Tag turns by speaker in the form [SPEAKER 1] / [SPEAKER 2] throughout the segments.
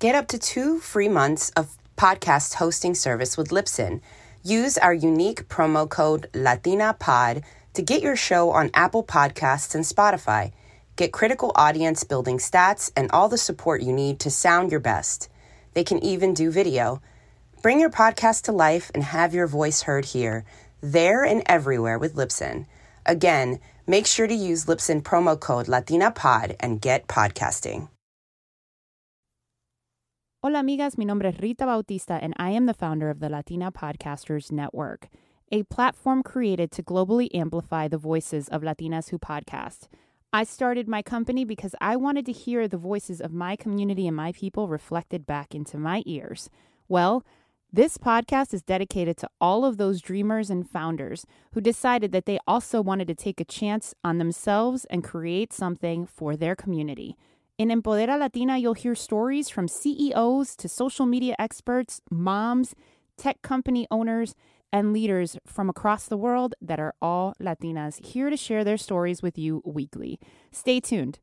[SPEAKER 1] Get up to two free months of podcast hosting service with Libsyn. Use our unique promo code LatinaPod to get your show on Apple Podcasts and Spotify. Get critical audience building stats and all the support you need to sound your best. They can even do video. Bring your podcast to life and have your voice heard here, there, and everywhere with Libsyn. Again, make sure to use Libsyn promo code LatinaPod and get podcasting.
[SPEAKER 2] Hola, amigas. Mi nombre es Rita Bautista, and I am the founder of the Latina Podcasters Network, a platform created to globally amplify the voices of Latinas who podcast. I started my company because I wanted to hear the voices of my community and my people reflected back into my ears. Well, this podcast is dedicated to all of those dreamers and founders who decided that they also wanted to take a chance on themselves and create something for their community. In Empodera Latina, you'll hear stories from CEOs to social media experts, moms, tech company owners, and leaders from across the world that are all Latinas here to share their stories with you weekly. Stay tuned.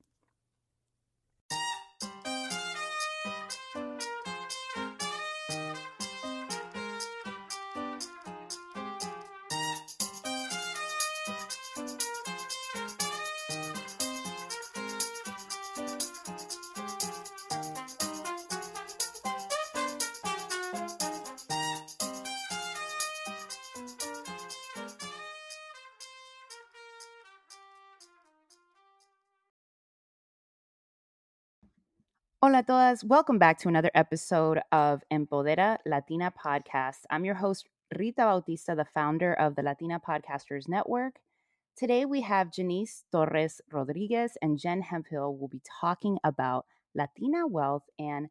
[SPEAKER 2] Hola todas. Welcome back to another episode of Empodera Latina podcast. I'm your host, Rita Bautista, the founder of the Latina Podcasters Network. Today we have Janice Torres Rodriguez and Jen Hemphill will be talking about Latina wealth and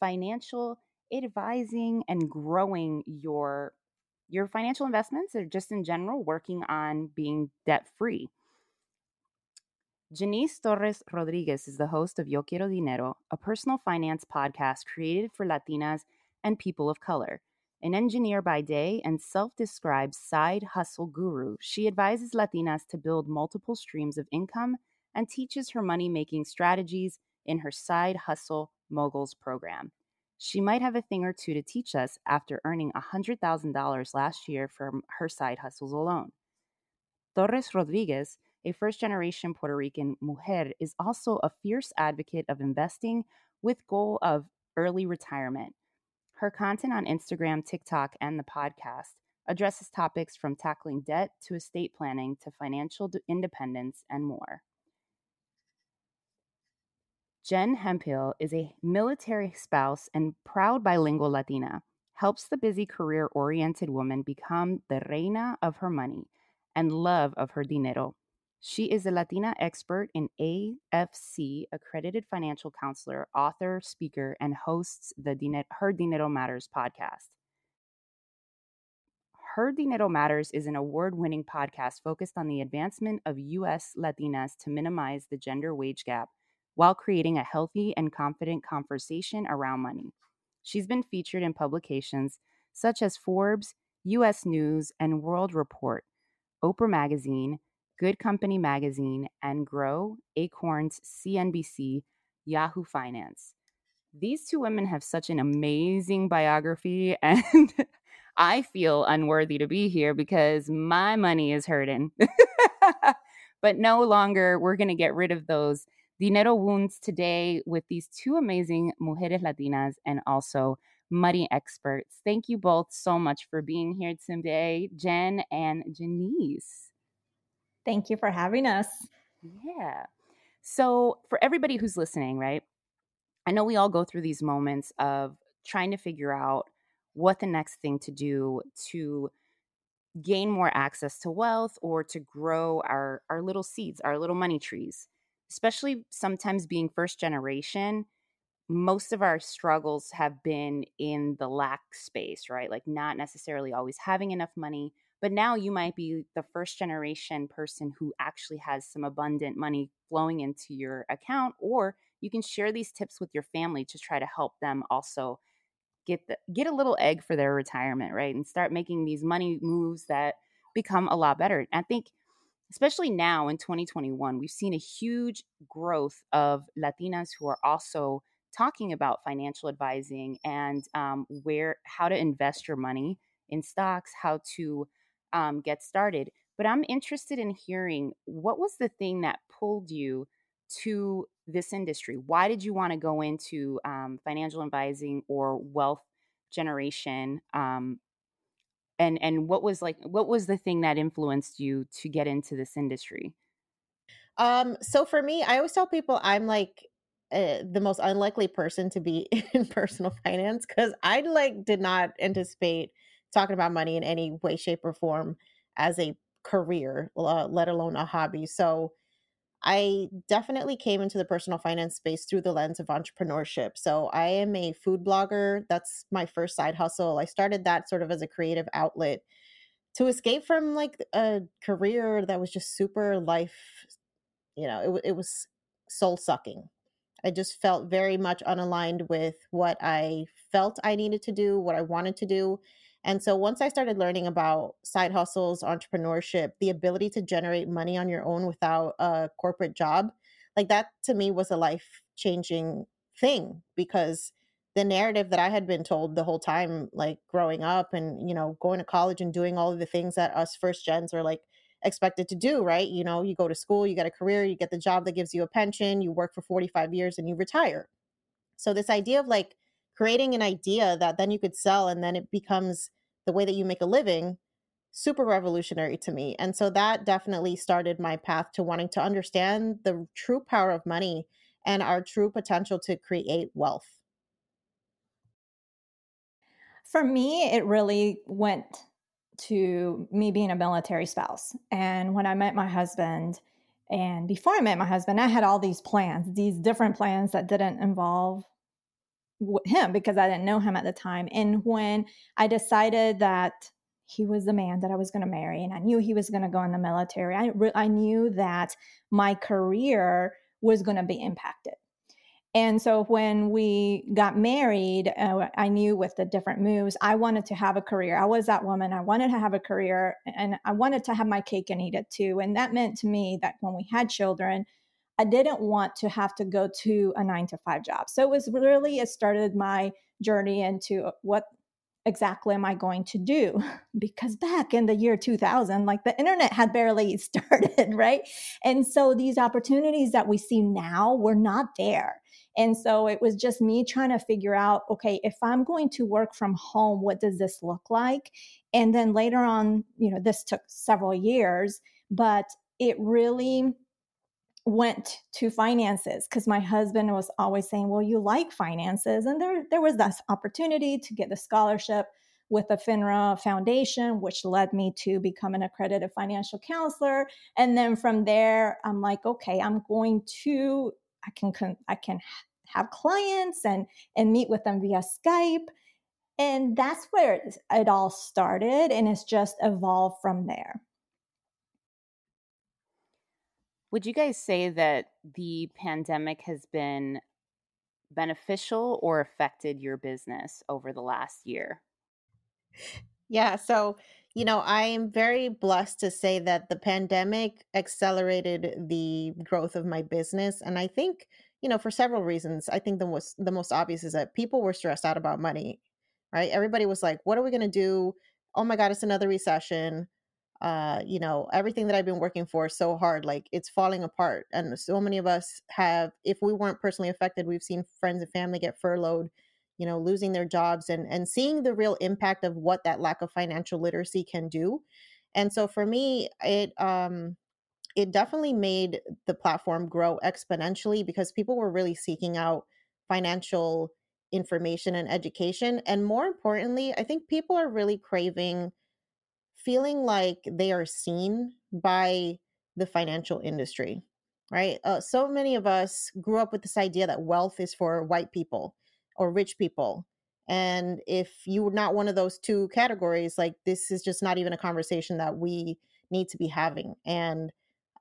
[SPEAKER 2] financial advising and growing your your financial investments or just in general working on being debt free. Janice Torres Rodriguez is the host of Yo Quiero Dinero, a personal finance podcast created for Latinas and people of color. An engineer by day and self described side hustle guru, she advises Latinas to build multiple streams of income and teaches her money making strategies in her Side Hustle Moguls program. She might have a thing or two to teach us after earning $100,000 last year from her side hustles alone. Torres Rodriguez a first generation Puerto Rican mujer, is also a fierce advocate of investing with goal of early retirement. Her content on Instagram, TikTok, and the podcast addresses topics from tackling debt to estate planning to financial independence and more. Jen Hemphill is a military spouse and proud bilingual Latina, helps the busy career oriented woman become the reina of her money and love of her dinero she is a Latina expert in AFC, accredited financial counselor, author, speaker, and hosts the Her Dinero Matters podcast. Her Dinero Matters is an award winning podcast focused on the advancement of U.S. Latinas to minimize the gender wage gap while creating a healthy and confident conversation around money. She's been featured in publications such as Forbes, U.S. News, and World Report, Oprah Magazine, Good Company Magazine, and Grow, Acorns, CNBC, Yahoo Finance. These two women have such an amazing biography, and I feel unworthy to be here because my money is hurting. but no longer, we're going to get rid of those dinero wounds today with these two amazing mujeres latinas and also money experts. Thank you both so much for being here today, Jen and Janice.
[SPEAKER 3] Thank you for having us.
[SPEAKER 2] Yeah. So, for everybody who's listening, right? I know we all go through these moments of trying to figure out what the next thing to do to gain more access to wealth or to grow our our little seeds, our little money trees. Especially sometimes being first generation, most of our struggles have been in the lack space, right? Like not necessarily always having enough money, but now you might be the first generation person who actually has some abundant money flowing into your account, or you can share these tips with your family to try to help them also get the, get a little egg for their retirement, right? And start making these money moves that become a lot better. I think especially now in 2021, we've seen a huge growth of Latinas who are also talking about financial advising and um, where how to invest your money in stocks, how to um, get started. But I'm interested in hearing what was the thing that pulled you to this industry? Why did you want to go into um, financial advising or wealth generation? Um, and and what was like what was the thing that influenced you to get into this industry?
[SPEAKER 4] Um, so for me, I always tell people I'm like uh, the most unlikely person to be in personal finance because I like did not anticipate talking about money in any way, shape, or form as a career, uh, let alone a hobby. So I definitely came into the personal finance space through the lens of entrepreneurship. So I am a food blogger. That's my first side hustle. I started that sort of as a creative outlet to escape from like a career that was just super life, you know, it, it was soul sucking. I just felt very much unaligned with what I felt I needed to do, what I wanted to do. And so once I started learning about side hustles, entrepreneurship, the ability to generate money on your own without a corporate job, like that to me was a life changing thing because the narrative that I had been told the whole time, like growing up and, you know, going to college and doing all of the things that us first gens are like expected to do, right? You know, you go to school, you get a career, you get the job that gives you a pension, you work for 45 years and you retire. So this idea of like creating an idea that then you could sell and then it becomes the way that you make a living super revolutionary to me and so that definitely started my path to wanting to understand the true power of money and our true potential to create wealth.
[SPEAKER 3] For me it really went to me being a military spouse and when i met my husband and before i met my husband i had all these plans these different plans that didn't involve him because I didn't know him at the time. And when I decided that he was the man that I was going to marry, and I knew he was going to go in the military, I, re- I knew that my career was going to be impacted. And so when we got married, uh, I knew with the different moves, I wanted to have a career. I was that woman. I wanted to have a career and I wanted to have my cake and eat it too. And that meant to me that when we had children, I didn't want to have to go to a nine to five job. So it was really, it started my journey into what exactly am I going to do? Because back in the year 2000, like the internet had barely started, right? And so these opportunities that we see now were not there. And so it was just me trying to figure out okay, if I'm going to work from home, what does this look like? And then later on, you know, this took several years, but it really went to finances because my husband was always saying, "Well, you like finances," and there there was this opportunity to get the scholarship with the FINRA Foundation, which led me to become an accredited financial counselor. And then from there, I'm like, okay, I'm going to I can I can have clients and and meet with them via Skype. And that's where it, it all started, and it's just evolved from there.
[SPEAKER 2] Would you guys say that the pandemic has been beneficial or affected your business over the last year?
[SPEAKER 4] Yeah, so you know, I am very blessed to say that the pandemic accelerated the growth of my business and I think, you know, for several reasons. I think the most the most obvious is that people were stressed out about money, right? Everybody was like, what are we going to do? Oh my god, it's another recession uh, you know, everything that I've been working for so hard, like it's falling apart. And so many of us have, if we weren't personally affected, we've seen friends and family get furloughed, you know, losing their jobs and and seeing the real impact of what that lack of financial literacy can do. And so for me, it um it definitely made the platform grow exponentially because people were really seeking out financial information and education. And more importantly, I think people are really craving feeling like they are seen by the financial industry, right? Uh, so many of us grew up with this idea that wealth is for white people or rich people. And if you're not one of those two categories, like this is just not even a conversation that we need to be having. And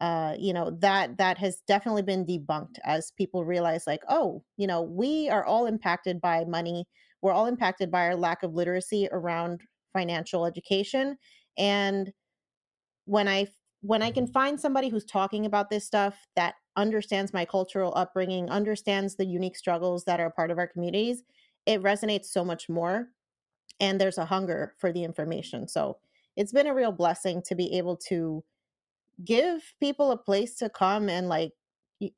[SPEAKER 4] uh, you know that that has definitely been debunked as people realize like oh you know we are all impacted by money we're all impacted by our lack of literacy around financial education and when I when I can find somebody who's talking about this stuff that understands my cultural upbringing, understands the unique struggles that are part of our communities, it resonates so much more. And there's a hunger for the information. So it's been a real blessing to be able to give people a place to come and like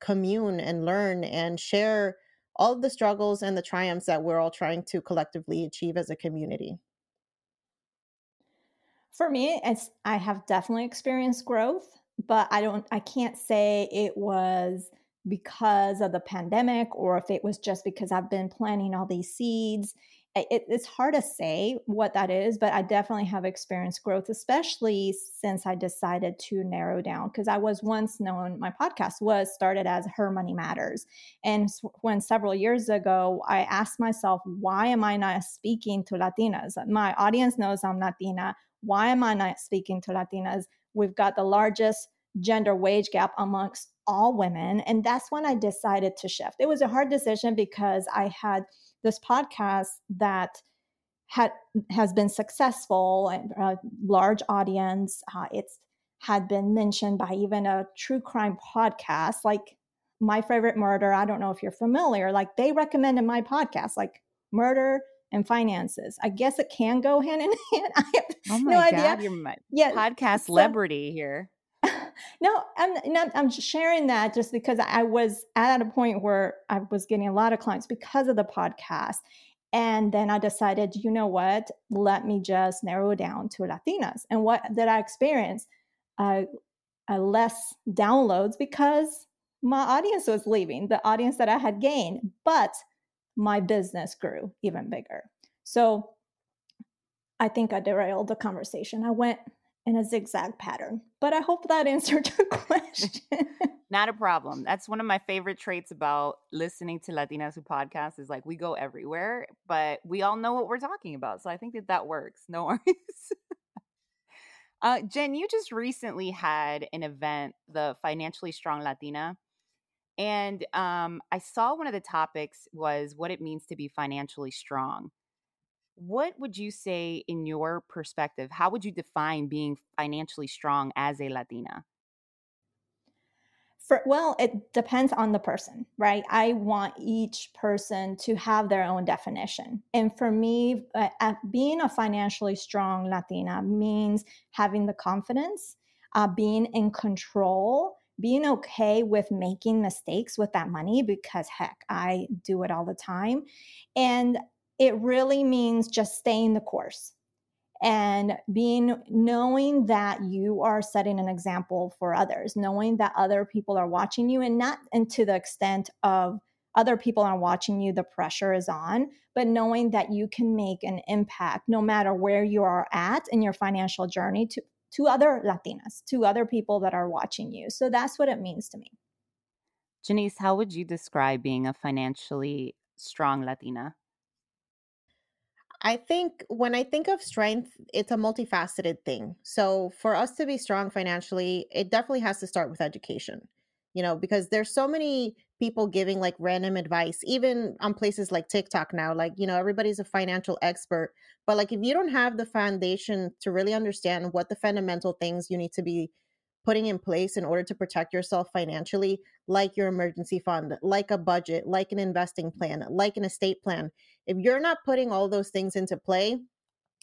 [SPEAKER 4] commune and learn and share all of the struggles and the triumphs that we're all trying to collectively achieve as a community.
[SPEAKER 3] For me, it's I have definitely experienced growth, but I don't I can't say it was because of the pandemic or if it was just because I've been planting all these seeds it, it's hard to say what that is, but I definitely have experienced growth, especially since I decided to narrow down. Because I was once known, my podcast was started as Her Money Matters. And when several years ago, I asked myself, why am I not speaking to Latinas? My audience knows I'm Latina. Why am I not speaking to Latinas? We've got the largest gender wage gap amongst all women. And that's when I decided to shift. It was a hard decision because I had this podcast that had has been successful and a large audience. Uh, it's had been mentioned by even a true crime podcast like my favorite murder i don't know if you're familiar like they recommended my podcast like murder and finances i guess it can go hand in hand i have
[SPEAKER 2] oh my no god idea. you're my yeah, podcast celebrity so, here
[SPEAKER 3] no, I'm not, I'm sharing that just because I was at a point where I was getting a lot of clients because of the podcast. And then I decided, you know what? Let me just narrow down to Latinas. And what did I experience? Uh, uh, less downloads because my audience was leaving, the audience that I had gained, but my business grew even bigger. So I think I derailed the conversation. I went in a zigzag pattern. But I hope that answered your question.
[SPEAKER 2] Not a problem. That's one of my favorite traits about listening to Latinas Who podcast is like we go everywhere, but we all know what we're talking about. So I think that that works. No worries. uh, Jen, you just recently had an event, the Financially Strong Latina. And um, I saw one of the topics was what it means to be financially strong. What would you say, in your perspective, how would you define being financially strong as a Latina?
[SPEAKER 3] For, well, it depends on the person, right? I want each person to have their own definition. And for me, uh, being a financially strong Latina means having the confidence, uh, being in control, being okay with making mistakes with that money because heck, I do it all the time. And it really means just staying the course and being knowing that you are setting an example for others knowing that other people are watching you and not and to the extent of other people are watching you the pressure is on but knowing that you can make an impact no matter where you are at in your financial journey to to other latinas to other people that are watching you. So that's what it means to me.
[SPEAKER 2] Janice how would you describe being a financially strong latina
[SPEAKER 4] I think when I think of strength, it's a multifaceted thing. So for us to be strong financially, it definitely has to start with education. You know, because there's so many people giving like random advice, even on places like TikTok now. Like, you know, everybody's a financial expert. But like if you don't have the foundation to really understand what the fundamental things you need to be putting in place in order to protect yourself financially, like your emergency fund, like a budget, like an investing plan, like an estate plan. If you're not putting all those things into play,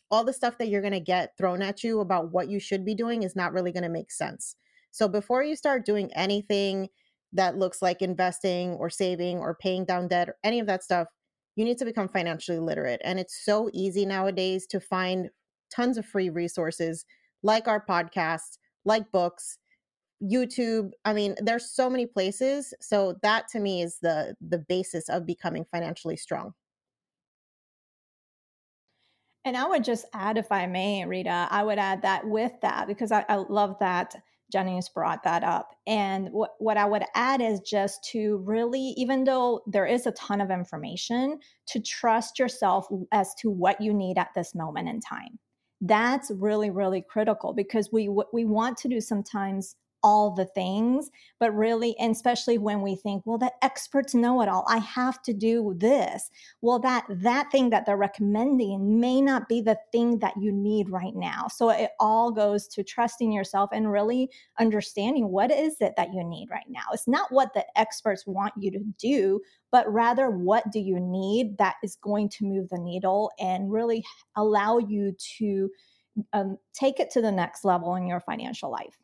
[SPEAKER 4] all the stuff that you're going to get thrown at you about what you should be doing is not really going to make sense. So before you start doing anything that looks like investing or saving or paying down debt or any of that stuff, you need to become financially literate. And it's so easy nowadays to find tons of free resources like our podcast like books youtube i mean there's so many places so that to me is the the basis of becoming financially strong
[SPEAKER 3] and i would just add if i may rita i would add that with that because i, I love that Janice brought that up. And what, what I would add is just to really, even though there is a ton of information, to trust yourself as to what you need at this moment in time that's really really critical because we we want to do sometimes all the things, but really, and especially when we think, well, the experts know it all. I have to do this. Well, that that thing that they're recommending may not be the thing that you need right now. So it all goes to trusting yourself and really understanding what is it that you need right now. It's not what the experts want you to do, but rather what do you need that is going to move the needle and really allow you to um, take it to the next level in your financial life.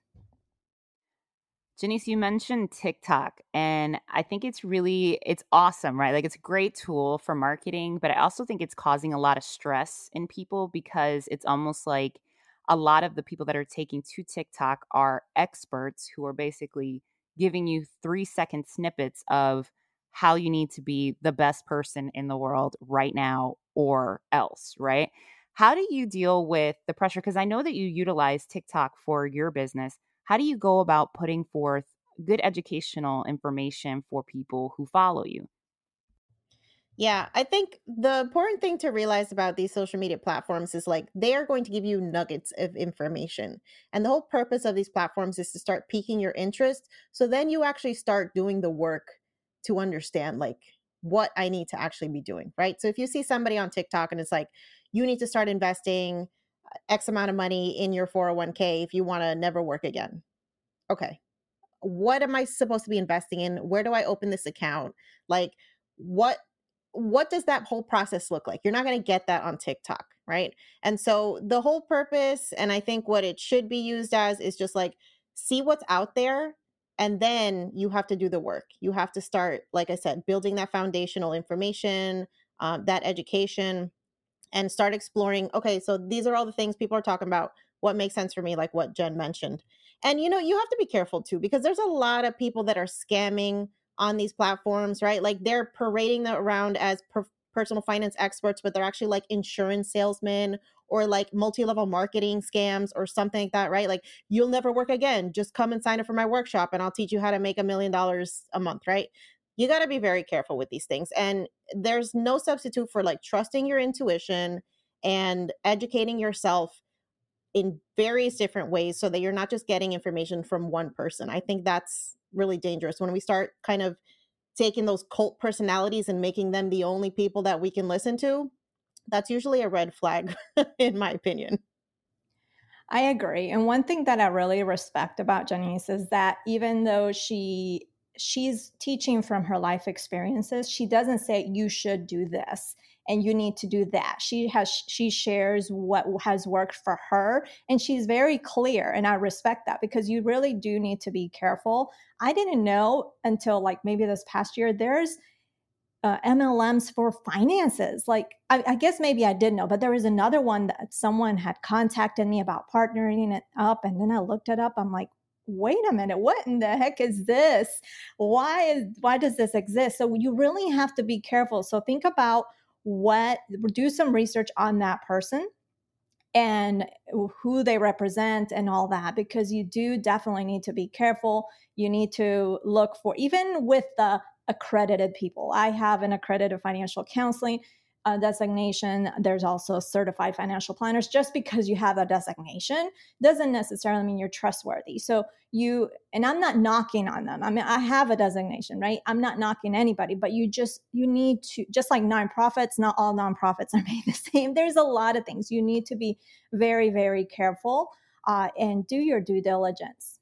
[SPEAKER 2] Janice, you mentioned TikTok, and I think it's really it's awesome, right? Like it's a great tool for marketing, but I also think it's causing a lot of stress in people because it's almost like a lot of the people that are taking to TikTok are experts who are basically giving you 3 second snippets of how you need to be the best person in the world right now or else, right? How do you deal with the pressure because I know that you utilize TikTok for your business how do you go about putting forth good educational information for people who follow you?
[SPEAKER 4] Yeah, I think the important thing to realize about these social media platforms is like they are going to give you nuggets of information. And the whole purpose of these platforms is to start piquing your interest. So then you actually start doing the work to understand like what I need to actually be doing, right? So if you see somebody on TikTok and it's like, you need to start investing X amount of money in your 401k if you want to never work again. Okay. What am I supposed to be investing in? Where do I open this account? Like what what does that whole process look like? You're not going to get that on TikTok, right? And so the whole purpose and I think what it should be used as is just like see what's out there and then you have to do the work. You have to start like I said building that foundational information, um, that education and start exploring okay so these are all the things people are talking about. What makes sense for me like what jen mentioned. And you know you have to be careful too because there's a lot of people that are scamming on these platforms right? Like they're parading them around as per- personal finance experts but they're actually like insurance salesmen or like multi-level marketing scams or something like that right? Like you'll never work again. Just come and sign up for my workshop and i'll teach you how to make a million dollars a month right you got to be very careful with these things. And there's no substitute for like trusting your intuition and educating yourself in various different ways so that you're not just getting information from one person. I think that's really dangerous when we start kind of taking those cult personalities and making them the only people that we can listen to. That's usually a red flag, in my opinion.
[SPEAKER 3] I agree. And one thing that I really respect about Janice is that even though she she's teaching from her life experiences she doesn't say you should do this and you need to do that she has she shares what has worked for her and she's very clear and i respect that because you really do need to be careful i didn't know until like maybe this past year there's uh, MLMs for finances. Like, I, I, guess maybe I did know, but there was another one that someone had contacted me about partnering it up. And then I looked it up. I'm like, wait a minute what in the heck is this? Why is why does this exist? So you really have to be careful. So think about what do some research on that person and who they represent and all that because you do definitely need to be careful. You need to look for even with the accredited people. I have an accredited financial counseling uh, designation. There's also certified financial planners. Just because you have a designation doesn't necessarily mean you're trustworthy. So you, and I'm not knocking on them. I mean, I have a designation, right? I'm not knocking anybody, but you just, you need to, just like nonprofits, not all nonprofits are made the same. There's a lot of things. You need to be very, very careful uh, and do your due diligence.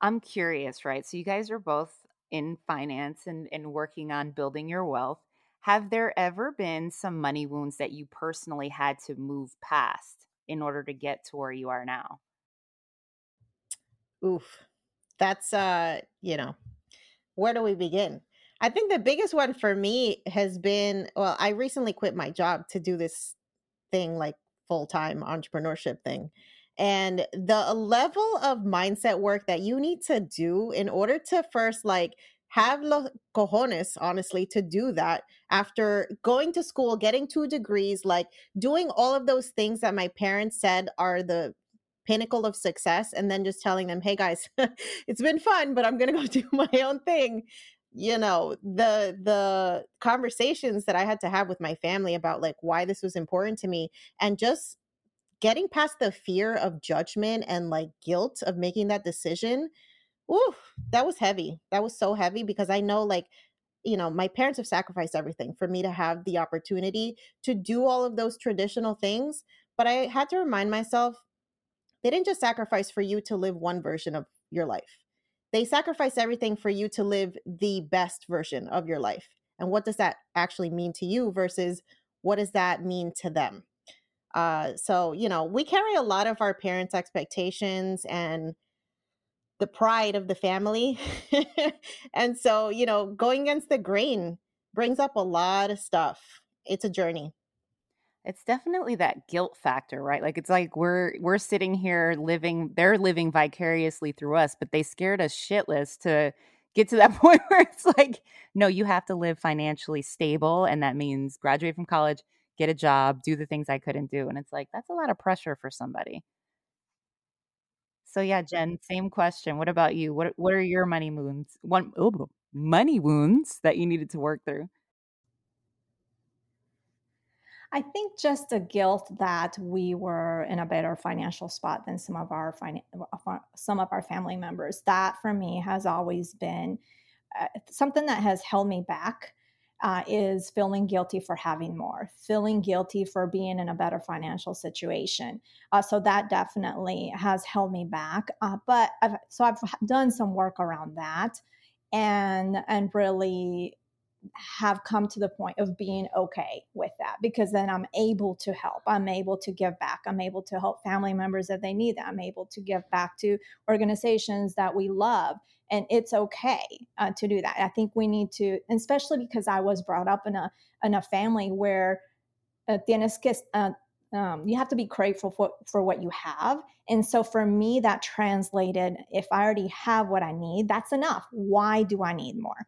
[SPEAKER 2] I'm curious, right? So you guys are both in finance and, and working on building your wealth, have there ever been some money wounds that you personally had to move past in order to get to where you are now?
[SPEAKER 4] Oof. That's uh, you know, where do we begin? I think the biggest one for me has been well, I recently quit my job to do this thing like full-time entrepreneurship thing. And the level of mindset work that you need to do in order to first like have los cojones, honestly, to do that after going to school, getting two degrees, like doing all of those things that my parents said are the pinnacle of success, and then just telling them, hey guys, it's been fun, but I'm gonna go do my own thing. You know, the the conversations that I had to have with my family about like why this was important to me and just getting past the fear of judgment and like guilt of making that decision, ooh, that was heavy. That was so heavy because I know like you know, my parents have sacrificed everything for me to have the opportunity to do all of those traditional things. But I had to remind myself they didn't just sacrifice for you to live one version of your life, they sacrificed everything for you to live the best version of your life. And what does that actually mean to you versus what does that mean to them? Uh, so, you know, we carry a lot of our parents' expectations and the pride of the family. and so, you know, going against the grain brings up a lot of stuff. It's a journey.
[SPEAKER 2] It's definitely that guilt factor, right? Like it's like we're we're sitting here living they're living vicariously through us, but they scared us shitless to get to that point where it's like no, you have to live financially stable and that means graduate from college, get a job, do the things I couldn't do. And it's like that's a lot of pressure for somebody. So yeah, Jen, same question. What about you? What what are your money wounds? One oh, money wounds that you needed to work through?
[SPEAKER 3] I think just the guilt that we were in a better financial spot than some of our some of our family members. That for me has always been uh, something that has held me back uh, is feeling guilty for having more, feeling guilty for being in a better financial situation. Uh, so that definitely has held me back. Uh, but I've, so I've done some work around that, and and really have come to the point of being okay with that because then I'm able to help. I'm able to give back. I'm able to help family members that they need that. I'm able to give back to organizations that we love and it's okay uh, to do that. I think we need to, especially because I was brought up in a in a family where uh, tienes que uh, um, you have to be grateful for, for what you have. And so for me, that translated if I already have what I need, that's enough. Why do I need more?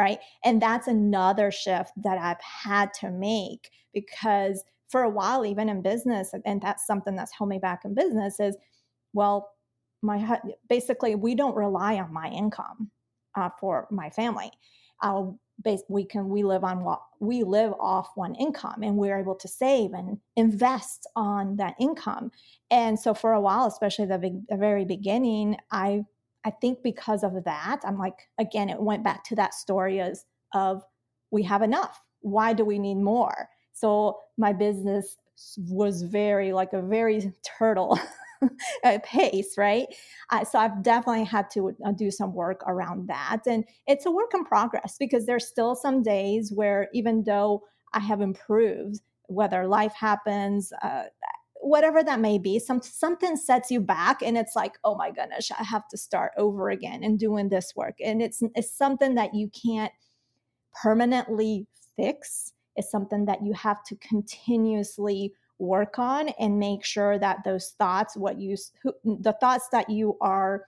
[SPEAKER 3] Right. And that's another shift that I've had to make because for a while, even in business, and that's something that's held me back in business is, well, my basically we don't rely on my income uh, for my family. Base, we can we live on what we live off one income, and we're able to save and invest on that income. And so for a while, especially the, the very beginning, I I think because of that, I'm like again, it went back to that story as of we have enough. Why do we need more? So my business was very like a very turtle pace, right? Uh, so I've definitely had to uh, do some work around that. And it's a work in progress because there's still some days where even though I have improved, whether life happens, uh, whatever that may be, some something sets you back, and it's like, oh my goodness, I have to start over again and doing this work, and it's it's something that you can't permanently fix. It's something that you have to continuously work on and make sure that those thoughts what you who, the thoughts that you are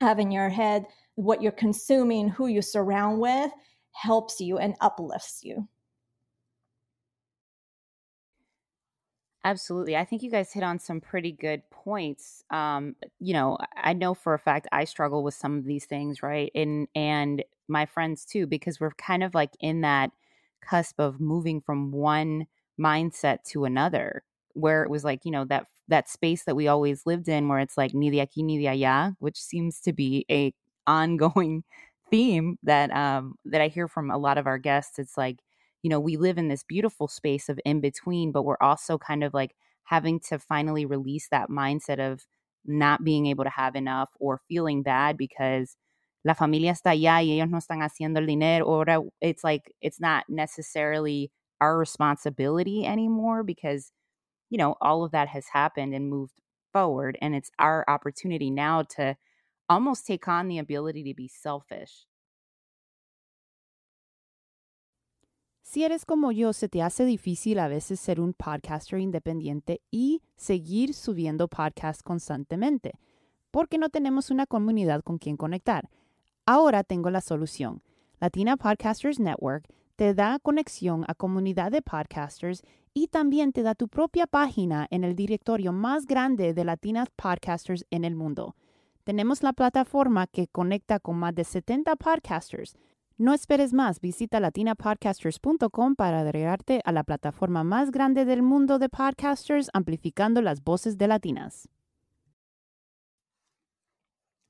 [SPEAKER 3] have in your head what you're consuming who you surround with helps you and uplifts you
[SPEAKER 2] Absolutely. I think you guys hit on some pretty good points. Um, you know, I know for a fact I struggle with some of these things, right? And and my friends too, because we're kind of like in that cusp of moving from one mindset to another where it was like you know that that space that we always lived in where it's like ni aquí ni allá which seems to be a ongoing theme that um that I hear from a lot of our guests it's like you know we live in this beautiful space of in between but we're also kind of like having to finally release that mindset of not being able to have enough or feeling bad because la familia está allá y ellos no están haciendo el dinero or it's like it's not necessarily our responsibility anymore because you know all of that has happened and moved forward and it's our opportunity now to almost take on the ability to be selfish
[SPEAKER 5] Si eres como yo, se te hace difícil a veces ser un podcaster independiente y seguir subiendo podcasts constantemente, porque no tenemos una comunidad con quien conectar. Ahora tengo la solución. Latina Podcasters Network te da conexión a comunidad de podcasters y también te da tu propia página en el directorio más grande de latinas podcasters en el mundo. Tenemos la plataforma que conecta con más de 70 podcasters. No esperes más, visita latinapodcasters.com para agregarte a la plataforma más grande del mundo de podcasters, amplificando las voces de latinas.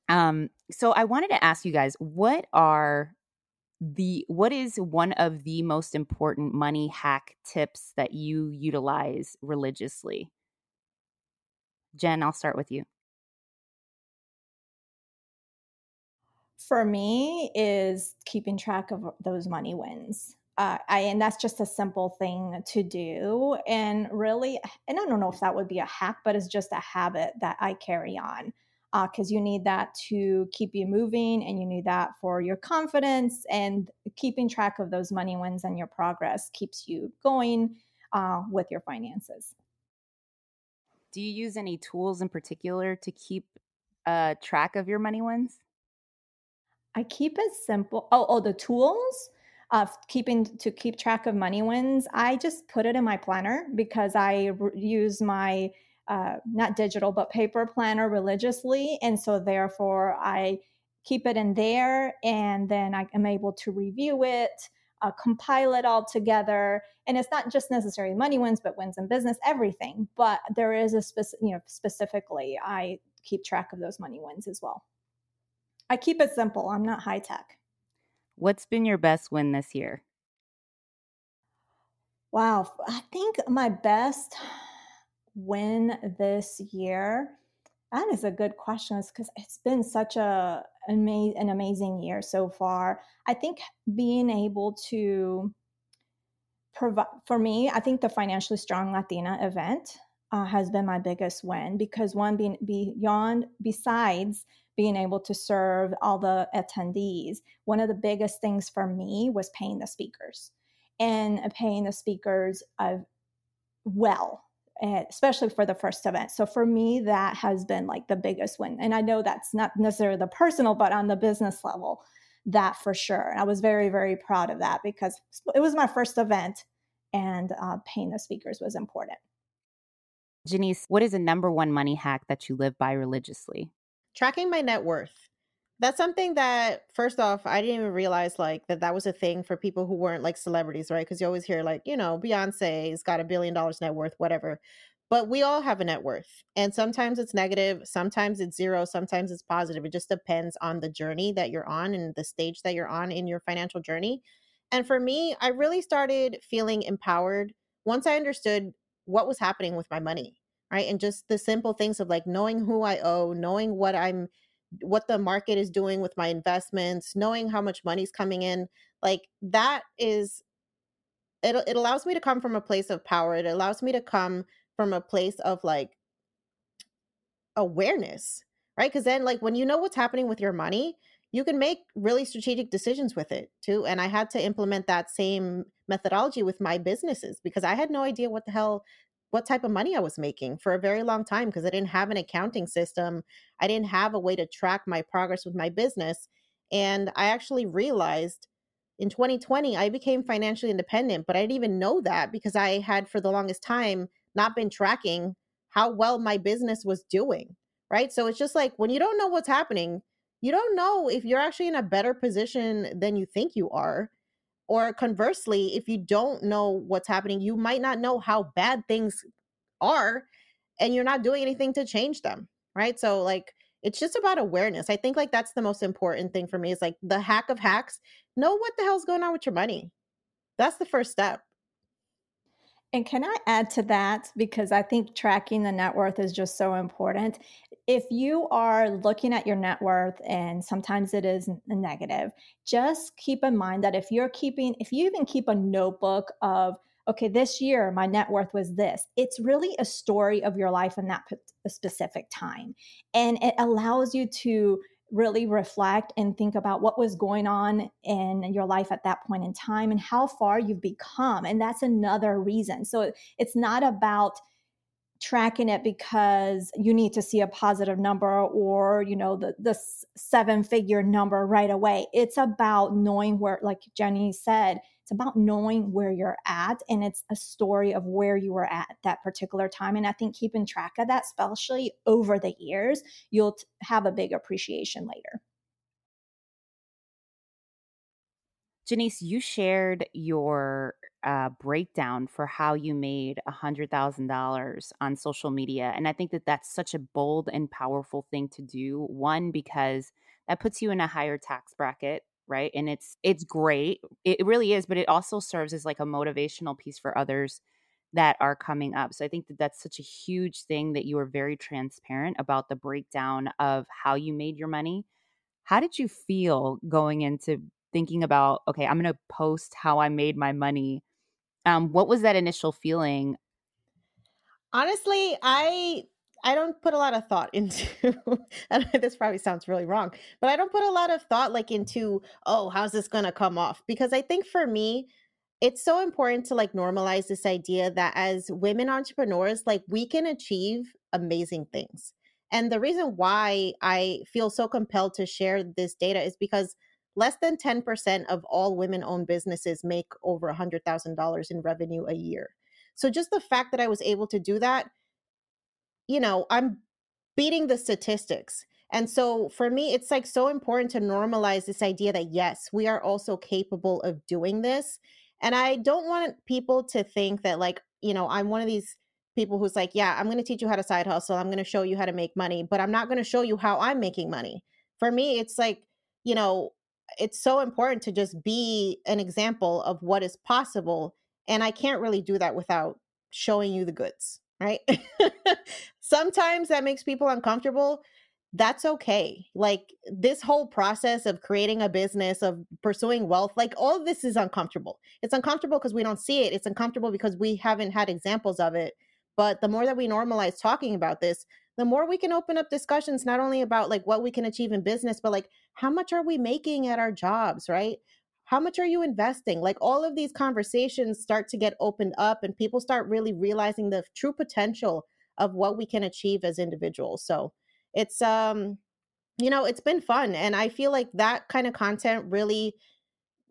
[SPEAKER 2] Um, so I wanted to ask you guys, what are the what is one of the most important money hack tips that you utilize religiously? Jen, I'll start with you.
[SPEAKER 3] For me, is keeping track of those money wins. Uh, I, and that's just a simple thing to do. And really, and I don't know if that would be a hack, but it's just a habit that I carry on because uh, you need that to keep you moving and you need that for your confidence and keeping track of those money wins and your progress keeps you going uh, with your finances
[SPEAKER 2] do you use any tools in particular to keep uh, track of your money wins
[SPEAKER 3] i keep it simple oh, oh the tools of keeping to keep track of money wins i just put it in my planner because i use my uh, not digital, but paper planner religiously. And so therefore I keep it in there and then I am able to review it, uh, compile it all together. And it's not just necessarily money wins, but wins in business, everything. But there is a specific, you know, specifically, I keep track of those money wins as well. I keep it simple. I'm not high tech.
[SPEAKER 2] What's been your best win this year?
[SPEAKER 3] Wow. I think my best win this year? That is a good question because it's been such a an amazing year so far. I think being able to provide for me, I think the financially strong Latina event uh, has been my biggest win because one being beyond besides being able to serve all the attendees, one of the biggest things for me was paying the speakers and paying the speakers uh, well especially for the first event. So for me, that has been like the biggest win. And I know that's not necessarily the personal, but on the business level, that for sure. And I was very, very proud of that because it was my first event and uh, paying the speakers was important.
[SPEAKER 2] Janice, what is the number one money hack that you live by religiously?
[SPEAKER 4] Tracking my net worth. That's something that first off i didn't even realize like that that was a thing for people who weren't like celebrities right? Because you always hear like you know beyonce's got a billion dollars net worth whatever. But we all have a net worth and sometimes it's negative sometimes it's zero sometimes it's positive. It just depends on the journey that you're on and the stage that you're on in your financial journey. And for me i really started feeling empowered. Once i understood what was happening with my money right and just the simple things of like knowing who i owe knowing what i'm what the market is doing with my investments, knowing how much money's coming in, like that is it it allows me to come from a place of power. It allows me to come from a place of like awareness, right? Cuz then like when you know what's happening with your money, you can make really strategic decisions with it too. And I had to implement that same methodology with my businesses because I had no idea what the hell what type of money I was making for a very long time because I didn't have an accounting system. I didn't have a way to track my progress with my business. And I actually realized in 2020, I became financially independent, but I didn't even know that because I had for the longest time not been tracking how well my business was doing. Right. So it's just like when you don't know what's happening, you don't know if you're actually in a better position than you think you are. Or conversely, if you don't know what's happening, you might not know how bad things are and you're not doing anything to change them. Right. So, like, it's just about awareness. I think, like, that's the most important thing for me is like the hack of hacks. Know what the hell's going on with your money. That's the first step.
[SPEAKER 3] And can I add to that? Because I think tracking the net worth is just so important. If you are looking at your net worth and sometimes it is negative, just keep in mind that if you're keeping, if you even keep a notebook of, okay, this year my net worth was this, it's really a story of your life in that specific time. And it allows you to really reflect and think about what was going on in your life at that point in time and how far you've become. And that's another reason. So it's not about tracking it because you need to see a positive number or you know the the seven figure number right away. It's about knowing where like jenny said it's about knowing where you're at and it's a story of where you were at that particular time and i think keeping track of that especially over the years you'll t- have a big appreciation later.
[SPEAKER 2] Janice, you shared your uh, breakdown for how you made $100,000 on social media. And I think that that's such a bold and powerful thing to do. One, because that puts you in a higher tax bracket right and it's it's great it really is but it also serves as like a motivational piece for others that are coming up so i think that that's such a huge thing that you are very transparent about the breakdown of how you made your money how did you feel going into thinking about okay i'm going to post how i made my money um, what was that initial feeling?
[SPEAKER 4] Honestly i i don't put a lot of thought into this probably sounds really wrong but i don't put a lot of thought like into oh how's this going to come off? because i think for me it's so important to like normalize this idea that as women entrepreneurs like we can achieve amazing things. And the reason why i feel so compelled to share this data is because less than 10% of all women owned businesses make over $100000 in revenue a year so just the fact that i was able to do that you know, I'm beating the statistics. And so for me, it's like so important to normalize this idea that yes, we are also capable of doing this. And I don't want people to think that, like, you know, I'm one of these people who's like, yeah, I'm going to teach you how to side hustle. I'm going to show you how to make money, but I'm not going to show you how I'm making money. For me, it's like, you know, it's so important to just be an example of what is possible. And I can't really do that without showing you the goods right? Sometimes that makes people uncomfortable. That's okay. Like this whole process of creating a business, of pursuing wealth, like all this is uncomfortable. It's uncomfortable because we don't see it. It's uncomfortable because we haven't had examples of it. But the more that we normalize talking about this, the more we can open up discussions not only about like what we can achieve in business, but like how much are we making at our jobs, right? how much are you investing like all of these conversations start to get opened up and people start really realizing the true potential of what we can achieve as individuals so it's um you know it's been fun and i feel like that kind of content really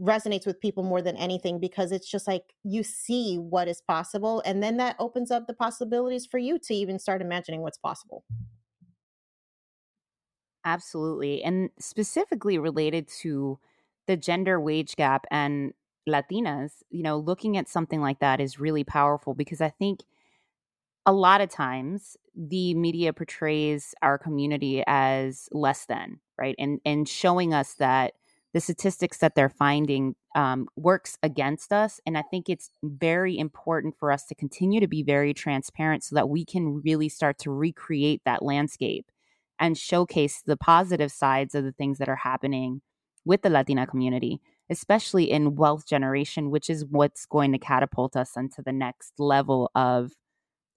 [SPEAKER 4] resonates with people more than anything because it's just like you see what is possible and then that opens up the possibilities for you to even start imagining what's possible
[SPEAKER 2] absolutely and specifically related to the gender wage gap and Latinas, you know, looking at something like that is really powerful because I think a lot of times the media portrays our community as less than, right? And and showing us that the statistics that they're finding um, works against us. And I think it's very important for us to continue to be very transparent so that we can really start to recreate that landscape and showcase the positive sides of the things that are happening with the Latina community, especially in wealth generation, which is what's going to catapult us into the next level of,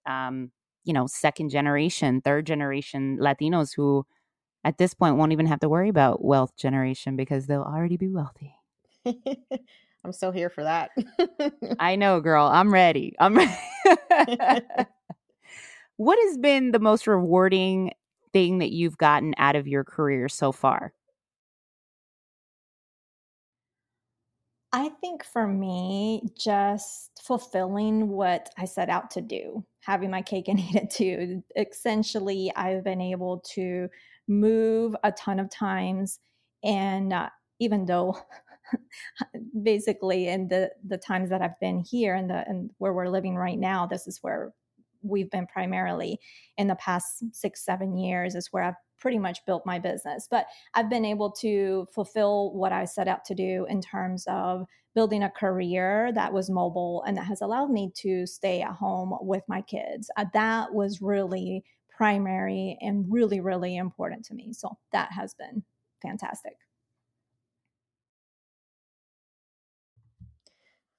[SPEAKER 2] um, you know, second generation, third generation Latinos who at this point won't even have to worry about wealth generation because they'll already be wealthy.
[SPEAKER 4] I'm still here for that.
[SPEAKER 2] I know, girl. I'm ready. I'm ready. what has been the most rewarding thing that you've gotten out of your career so far?
[SPEAKER 3] I think for me, just fulfilling what I set out to do, having my cake and eat it too. Essentially, I've been able to move a ton of times. And uh, even though basically in the the times that I've been here and the and where we're living right now, this is where we've been primarily in the past six, seven years is where I've pretty much built my business. But I've been able to fulfill what I set out to do in terms of building a career that was mobile and that has allowed me to stay at home with my kids. Uh, that was really primary and really, really important to me. So that has been fantastic.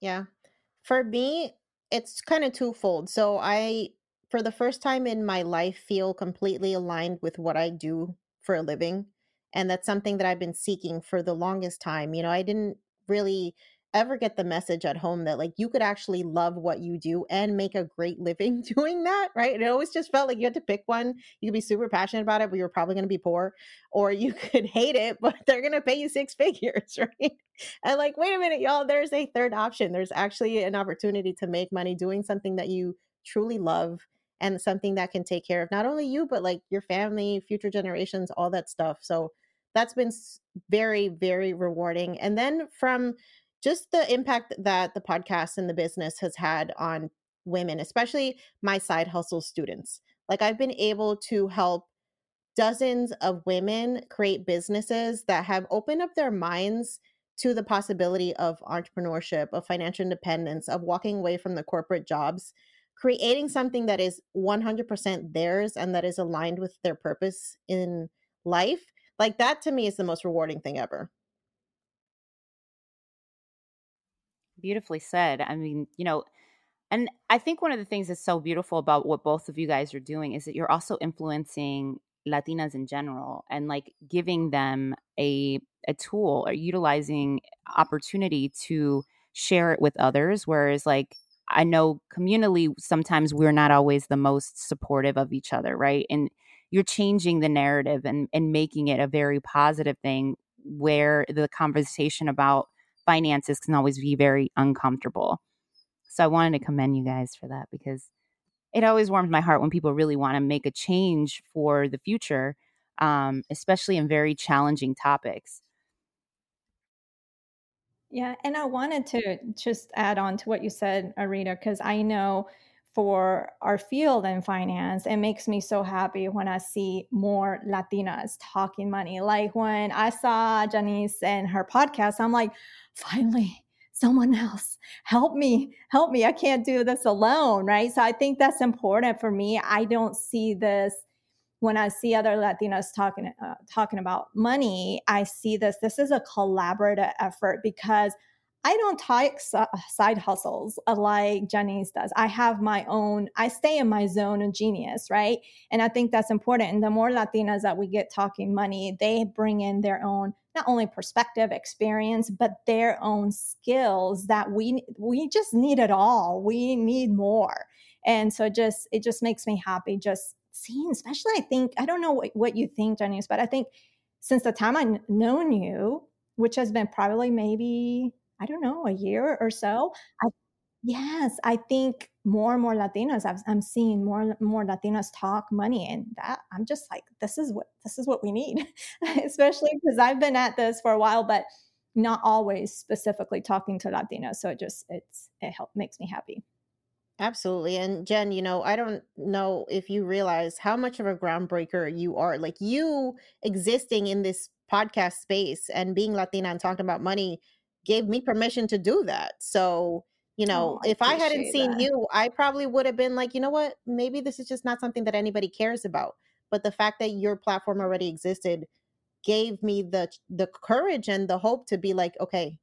[SPEAKER 4] Yeah. For me, it's kind of twofold. So I for the first time in my life feel completely aligned with what I do for a living. And that's something that I've been seeking for the longest time. You know, I didn't really ever get the message at home that like you could actually love what you do and make a great living doing that, right? It always just felt like you had to pick one. You could be super passionate about it, but you're probably going to be poor, or you could hate it, but they're going to pay you six figures, right? And like, wait a minute, y'all, there's a third option. There's actually an opportunity to make money doing something that you truly love and something that can take care of not only you but like your family future generations all that stuff so that's been very very rewarding and then from just the impact that the podcast and the business has had on women, especially my side hustle students. Like I've been able to help dozens of women create businesses that have opened up their minds to the possibility of entrepreneurship, of financial independence, of walking away from the corporate jobs, creating something that is 100% theirs and that is aligned with their purpose in life. Like that to me is the most rewarding thing ever.
[SPEAKER 2] Beautifully said. I mean, you know, and I think one of the things that's so beautiful about what both of you guys are doing is that you're also influencing Latinas in general and like giving them a a tool or utilizing opportunity to share it with others whereas like I know communally sometimes we're not always the most supportive of each other, right? And you're changing the narrative and and making it a very positive thing where the conversation about finances can always be very uncomfortable. So I wanted to commend you guys for that because it always warms my heart when people really want to make a change for the future, um, especially in very challenging topics.
[SPEAKER 3] Yeah, and I wanted to just add on to what you said, Arita, because I know for our field in finance, it makes me so happy when I see more Latinas talking money. Like when I saw Janice and her podcast, I'm like, finally, someone else. Help me help me. I can't do this alone right? So i think that's important for me. I don't see this when i see other latinos talking uh, talking about money i see this this is a collaborative effort because I don't take uh, side hustles uh, like Janice does. I have my own, I stay in my zone of genius, right? And I think that's important. And the more Latinas that we get talking money, they bring in their own not only perspective, experience, but their own skills that we we just need it all. We need more. And so just it just makes me happy just seeing, especially I think, I don't know what, what you think, Janice, but I think since the time I've known you, which has been probably maybe I don't know, a year or so. I, yes, I think more and more Latinos. i am seeing more and more Latinos talk money, and that I'm just like, this is what this is what we need, especially because I've been at this for a while, but not always specifically talking to Latinos. So it just it's it help makes me happy.
[SPEAKER 4] Absolutely. And Jen, you know, I don't know if you realize how much of a groundbreaker you are. Like you existing in this podcast space and being Latina and talking about money gave me permission to do that. So, you know, oh, if I hadn't seen that. you, I probably would have been like, you know what, maybe this is just not something that anybody cares about. But the fact that your platform already existed gave me the the courage and the hope to be like, okay,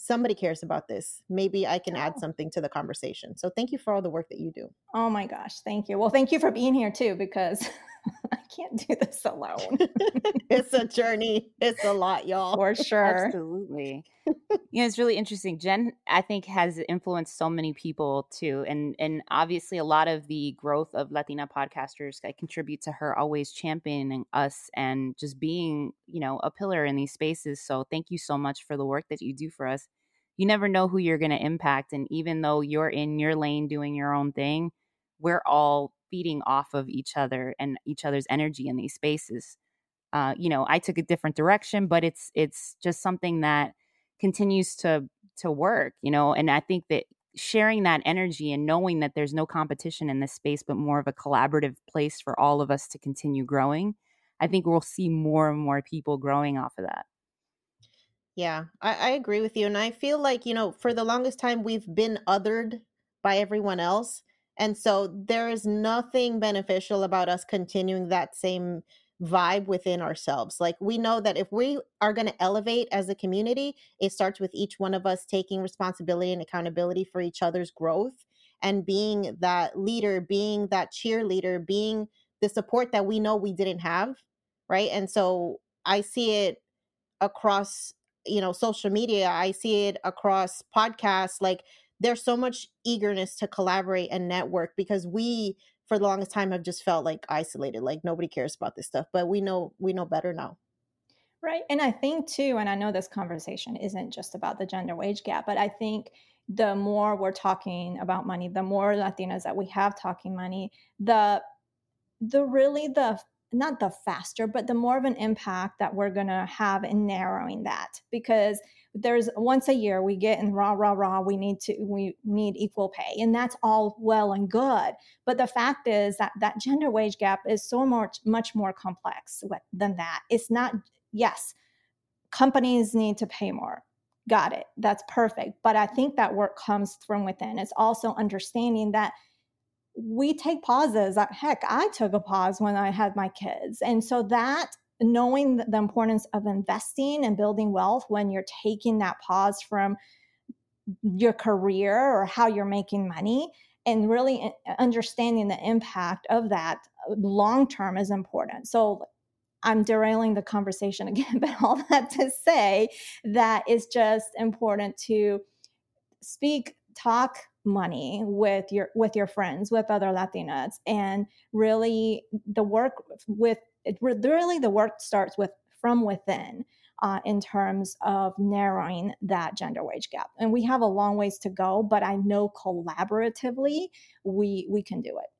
[SPEAKER 4] somebody cares about this. Maybe I can add something to the conversation. So thank you for all the work that you do.
[SPEAKER 3] Oh my gosh, thank you. Well, thank you for being here too because I can't do this alone.
[SPEAKER 4] it's a journey. It's a lot, y'all.
[SPEAKER 3] For sure.
[SPEAKER 2] Absolutely. you know, it's really interesting. Jen, I think, has influenced so many people too. And and obviously a lot of the growth of Latina podcasters I contribute to her always championing us and just being, you know, a pillar in these spaces. So thank you so much for the work that you do for us. You never know who you're gonna impact. And even though you're in your lane doing your own thing, we're all feeding off of each other and each other's energy in these spaces. Uh, you know, I took a different direction, but it's it's just something that continues to to work. You know, and I think that sharing that energy and knowing that there's no competition in this space, but more of a collaborative place for all of us to continue growing. I think we'll see more and more people growing off of that.
[SPEAKER 4] Yeah, I, I agree with you. And I feel like, you know, for the longest time, we've been othered by everyone else. And so there is nothing beneficial about us continuing that same vibe within ourselves. Like we know that if we are going to elevate as a community, it starts with each one of us taking responsibility and accountability for each other's growth and being that leader, being that cheerleader, being the support that we know we didn't have. Right. And so I see it across, you know, social media, I see it across podcasts. Like there's so much eagerness to collaborate and network because we for the longest time have just felt like isolated like nobody cares about this stuff but we know we know better now.
[SPEAKER 3] Right and i think too and i know this conversation isn't just about the gender wage gap but i think the more we're talking about money the more latinas that we have talking money the the really the not the faster but the more of an impact that we're going to have in narrowing that. Because there's once a year we get in rah rah rah we need to we need equal pay and that's all well and good. But the fact is that that gender wage gap is so much much more complex than that. It's not yes companies need to pay more. Got it. That's perfect. But i think that work comes from within. It's also understanding that we take pauses heck i took a pause when i had my kids and so that knowing the importance of investing and building wealth when you're taking that pause from your career or how you're making money and really understanding the impact of that uh, long term is important. So I'm derailing the conversation again, but all that to say that it's just important to speak, talk money with your with your friends, with other Latinas, and really the work with it really the work starts with from within uh, in terms of narrowing that gender wage gap and we have a long ways to go but i know collaboratively we we can do it.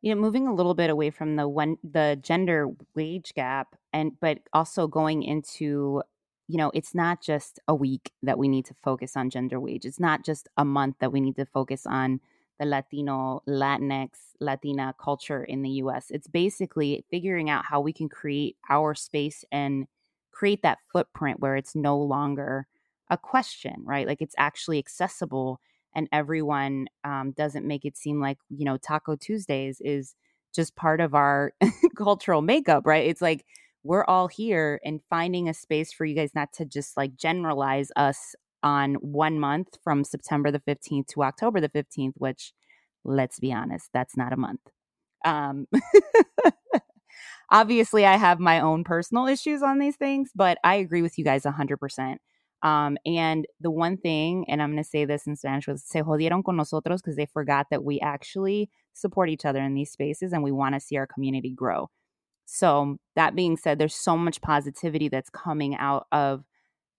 [SPEAKER 2] You know moving a little bit away from the one the gender wage gap and but also going into you know it's not just a week that we need to focus on gender wage it's not just a month that we need to focus on the Latino, Latinx, Latina culture in the US. It's basically figuring out how we can create our space and create that footprint where it's no longer a question, right? Like it's actually accessible and everyone um, doesn't make it seem like, you know, Taco Tuesdays is just part of our cultural makeup, right? It's like we're all here and finding a space for you guys not to just like generalize us on one month from September the 15th to October the 15th, which let's be honest, that's not a month. Um, obviously, I have my own personal issues on these things, but I agree with you guys 100%. Um, and the one thing, and I'm going to say this in Spanish, was se jodieron con nosotros because they forgot that we actually support each other in these spaces and we want to see our community grow. So, that being said, there's so much positivity that's coming out of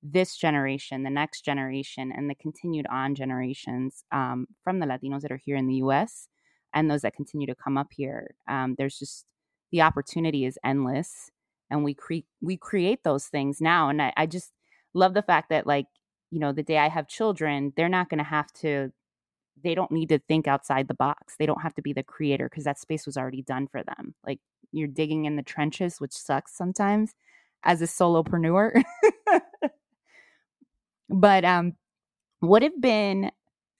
[SPEAKER 2] this generation, the next generation, and the continued on generations um, from the Latinos that are here in the US and those that continue to come up here. Um, there's just the opportunity is endless, and we create we create those things now. And I, I just love the fact that like you know the day I have children, they're not going to have to. They don't need to think outside the box. They don't have to be the creator because that space was already done for them. Like you're digging in the trenches, which sucks sometimes as a solopreneur. But um, what have been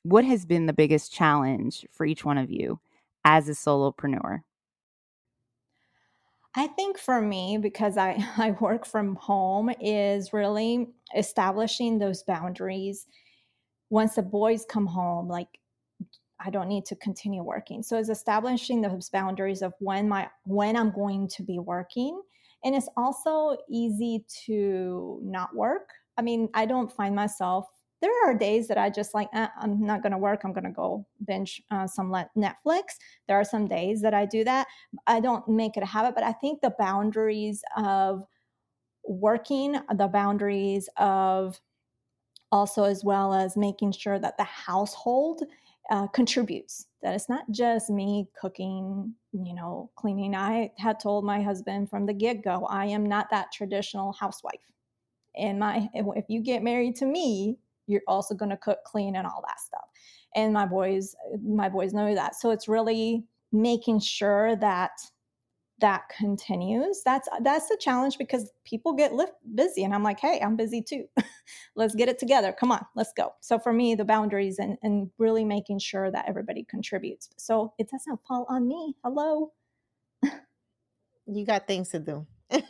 [SPEAKER 2] what has been the biggest challenge for each one of you as a solopreneur?
[SPEAKER 3] I think for me, because I, I work from home, is really establishing those boundaries. Once the boys come home, like I don't need to continue working. So it's establishing those boundaries of when my when I'm going to be working. And it's also easy to not work I mean, I don't find myself. There are days that I just like, eh, I'm not going to work. I'm going to go binge uh, some Netflix. There are some days that I do that. I don't make it a habit, but I think the boundaries of working, the boundaries of also as well as making sure that the household uh, contributes that it's not just me cooking you know cleaning. I had told my husband from the get-go i am not that traditional housewife. And my if you get married to me you're also going to cook clean and all that stuff. And my boys my boys know that. So it's really making sure that that continues that's that's the challenge because people get lift busy and i'm like hey i'm busy too. Let's get it together. Come on let's go. So for me the boundaries and and really making sure that everybody contributes. So it doesn't fall on me. Hello?
[SPEAKER 4] You got things to do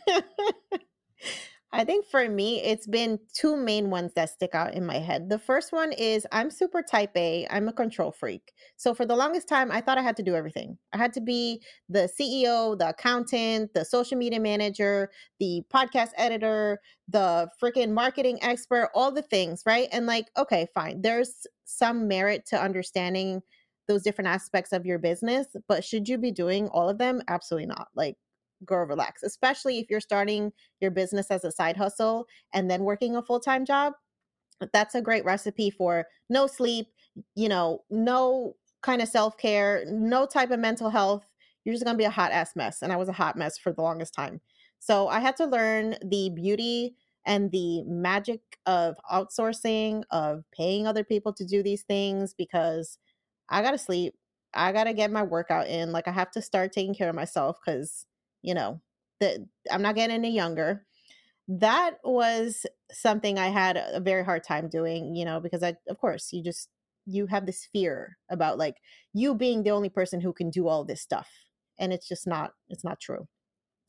[SPEAKER 4] I think for me, it's been two main ones that stick out in my head. The first one is I'm super type A, I'm a control freak. So for the longest time, I thought I had to do everything. I had to be the CEO, the accountant, the social media manager, the podcast editor, the freaking marketing expert, all the things, right? And like, okay, fine. There's some merit to understanding those different aspects of your business, but should you be doing all of them? Absolutely not. Like, go relax, especially if you're starting your business as a side hustle and then working a full time job. That's a great recipe for no sleep, you know, no kind of self care, no type of mental health. You're just going to be a hot ass mess. And I was a hot mess for the longest time. So I had to learn the beauty and the magic of outsourcing, of paying other people to do these things because I got to sleep. I got to get my workout in. Like I have to start taking care of myself cuz you know, that I'm not getting any younger. That was something I had a very hard time doing, you know, because I of course, you just you have this fear about like you being the only person who can do all this stuff and it's just not it's not true.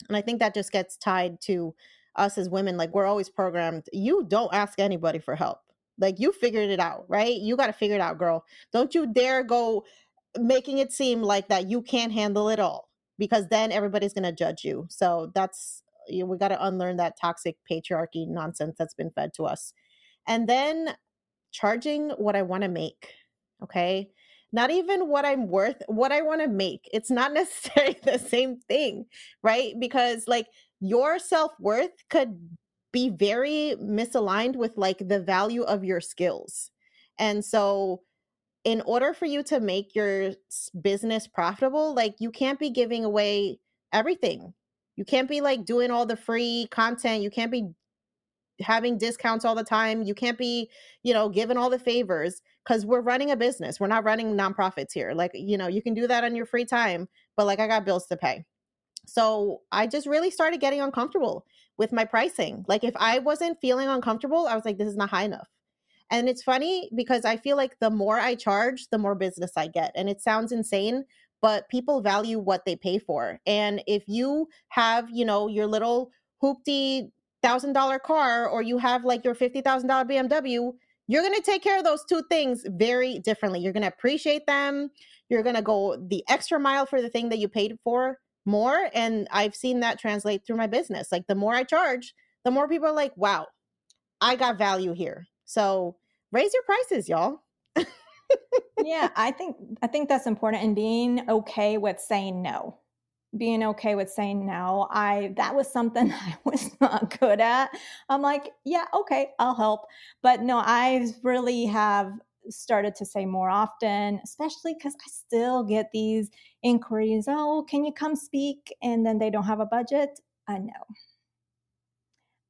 [SPEAKER 4] And i think that just gets tied to us as women like we're always programmed you don't ask anybody for help. Like you figured it out right? You got to figure it out girl. Don't you dare go making it seem like that you can't handle it all because then everybody's going to judge you so that's you know, we got to unlearn that toxic patriarchy nonsense that's been fed to us and then charging what I want to make. Okay. Not even what I'm worth, what I want to make. It's not necessarily the same thing, right? Because like your self worth could be very misaligned with like the value of your skills. And so, in order for you to make your business profitable, like you can't be giving away everything. You can't be like doing all the free content. You can't be having discounts all the time. You can't be, you know, giving all the favors because we're running a business. We're not running nonprofits here. Like, you know, you can do that on your free time, but like I got bills to pay. So I just really started getting uncomfortable with my pricing. Like if I wasn't feeling uncomfortable, I was like, this is not high enough. And it's funny because I feel like the more I charge, the more business I get. And it sounds insane, but people value what they pay for. And if you have, you know, your little hoopty thousand dollar car or you have like your fifty thousand dollar BMW, you're gonna take care of those two things very differently. You're gonna appreciate them. You're gonna go the extra mile for the thing that you paid for more. And I've seen that translate through my business. Like the more I charge, the more people are like, wow, I got value here. So raise your prices, y'all.
[SPEAKER 3] yeah, I think I think that's important and being okay with saying no being okay with saying no. I that was something I was not good at. I'm like, yeah, okay, I'll help. But no, I really have started to say more often, especially because I still get these inquiries. Oh, can you come speak? And then they don't have a budget. I know.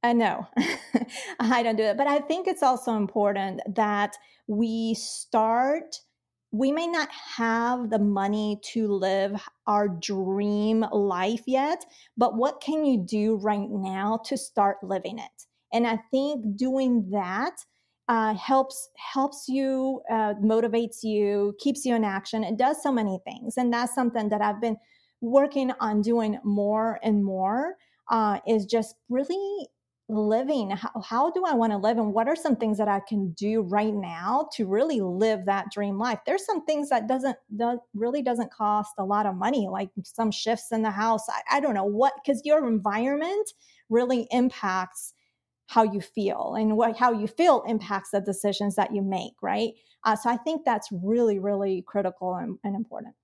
[SPEAKER 3] I know. I don't do it. But I think it's also important that we start we may not have the money to live our dream life yet, but what can you do right now to start living it? And I think doing that uh, helps helps you, uh, motivates you, keeps you in action. It does so many things, and that's something that I've been working on doing more and more. Uh, is just really living how, how do i want to live and what are some things that i can do right now to really live that dream life? There's some things that doesn't that really doesn't cost a lot of money like some shifts in the house i, I don't know what because your environment really impacts how you feel and what how you feel impacts the decisions that you make right? Uh, so i think that's really really critical and, and important.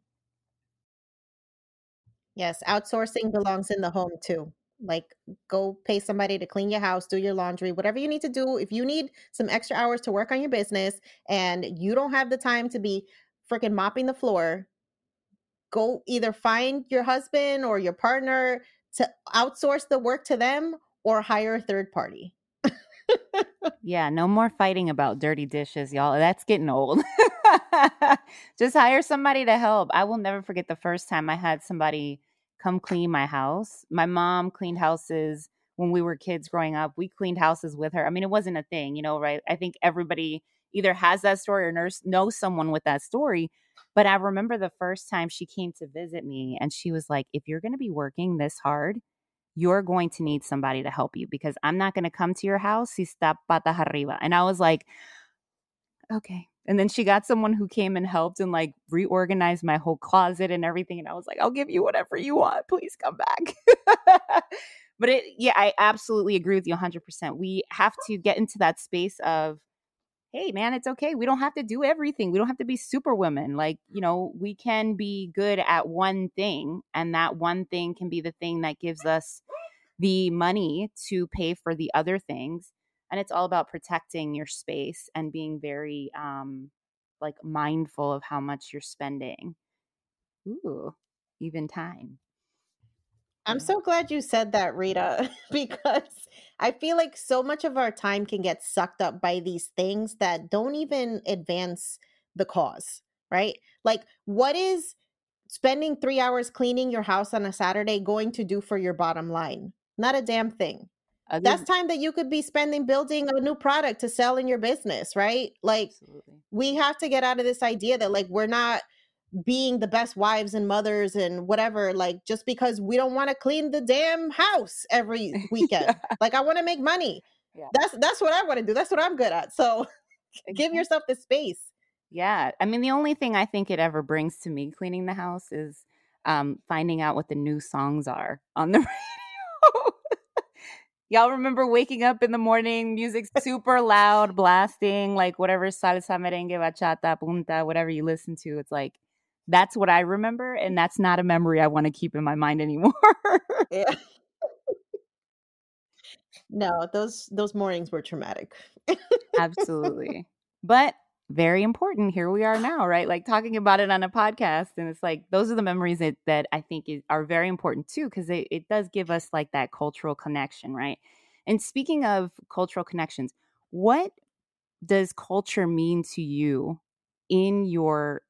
[SPEAKER 4] Yes outsourcing belongs in the home too like go pay somebody to clean your house do your laundry whatever you need to do if you need some extra hours to work on your business and you don't have the time to be freaking mopping the floor go either find your husband or your partner to outsource the work to them or hire a third party
[SPEAKER 2] yeah, no more fighting about dirty dishes, y'all. That's getting old. Just hire somebody to help. I will never forget the first time I had somebody come clean my house. My mom cleaned houses when we were kids growing up. We cleaned houses with her. I mean, it wasn't a thing, you know, right? I think everybody either has that story or knows someone with that story. But I remember the first time she came to visit me and she was like, if you're going to be working this hard, you're going to need somebody to help you because I'm not going to come to your house si está patas arriba. And I was like, okay, and then she got someone who came and helped and like reorganized my whole closet and everything. And I was like, I'll give you whatever you want. Please come back. but it, yeah, I absolutely agree with you 100%. We have to get into that space of, hey, man, it's okay. We don't have to do everything. We don't have to be super women. Like, you know, we can be good at one thing. And that one thing can be the thing that gives us the money to pay for the other things and it's all about protecting your space and being very um like mindful of how much you're spending ooh even time
[SPEAKER 4] I'm so glad you said that, Rita, because I feel like so much of our time can get sucked up by these things that don't even advance the cause, right? Like, what is spending three hours cleaning your house on a Saturday going to do for your bottom line? Not a damn thing. That's time that you could be spending building a new product to sell in your business, right? Like,
[SPEAKER 2] Absolutely.
[SPEAKER 4] we have to get out of this idea that like we're not being the best wives and mothers and whatever like just because we don't want to clean the damn house every weekend like i want to make money
[SPEAKER 2] Yeah.
[SPEAKER 4] that's that's what i want to do that's what i'm good at so give yourself the space
[SPEAKER 2] Yeah. I mean, the only thing I think it ever brings to me cleaning the house is um, finding out what the new songs are on the radio. Y'all remember waking up in the morning, music super loud, blasting, like whatever salsa, merengue, bachata, punta, whatever you listen to. It's like, that's what I remember. And that's not a memory I want to keep in my mind anymore.
[SPEAKER 4] yeah no those those mornings were traumatic
[SPEAKER 2] Absolutely. But very important. Here we are now, right? Like talking about it on a podcast. And it's like, those are the memories that, that I think is, are very important too, because it, it does give us like that cultural connection, right? And speaking of cultural connections, what does culture mean to you in your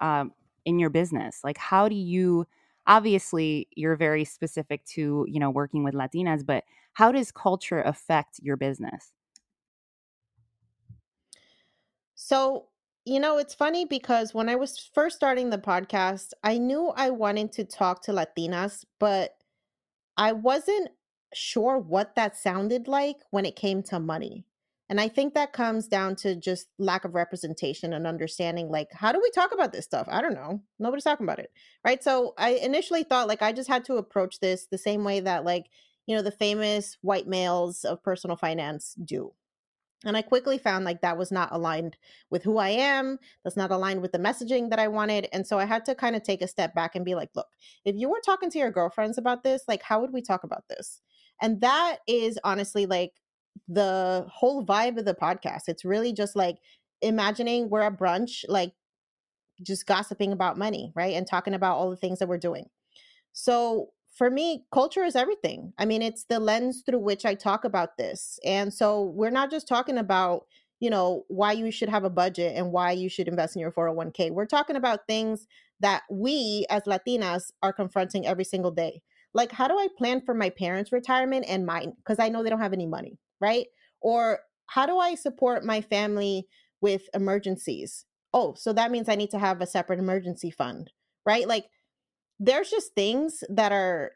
[SPEAKER 2] um, in your business? Like, how do you? Obviously, you're very specific to you know working with Latinas, but how does culture affect your business?
[SPEAKER 4] So, you know, it's funny because when I was first starting the podcast, I knew I wanted to talk to Latinas, but I wasn't sure what that sounded like when it came to money. And I think that comes down to just lack of representation and understanding like, how do we talk about this stuff? I don't know. Nobody's talking about it. Right. So I initially thought like I just had to approach this the same way that, like, you know, the famous white males of personal finance do. And I quickly found like that was not aligned with who I am. That's not aligned with the messaging that I wanted. And so I had to kind of take a step back and be like, look, if you were talking to your girlfriends about this, like, how would we talk about this? And that is honestly like the whole vibe of the podcast. It's really just like imagining we're at brunch, like just gossiping about money, right? And talking about all the things that we're doing. So for me, culture is everything. I mean, it's the lens through which I talk about this. And so we're not just talking about, you know, why you should have a budget and why you should invest in your 401k. We're talking about things that we as Latinas are confronting every single day. Like, how do I plan for my parents' retirement and mine? Because I know they don't have any money, right? Or how do I support my family with emergencies? Oh, so that means I need to have a separate emergency fund, right? Like, there's just things that are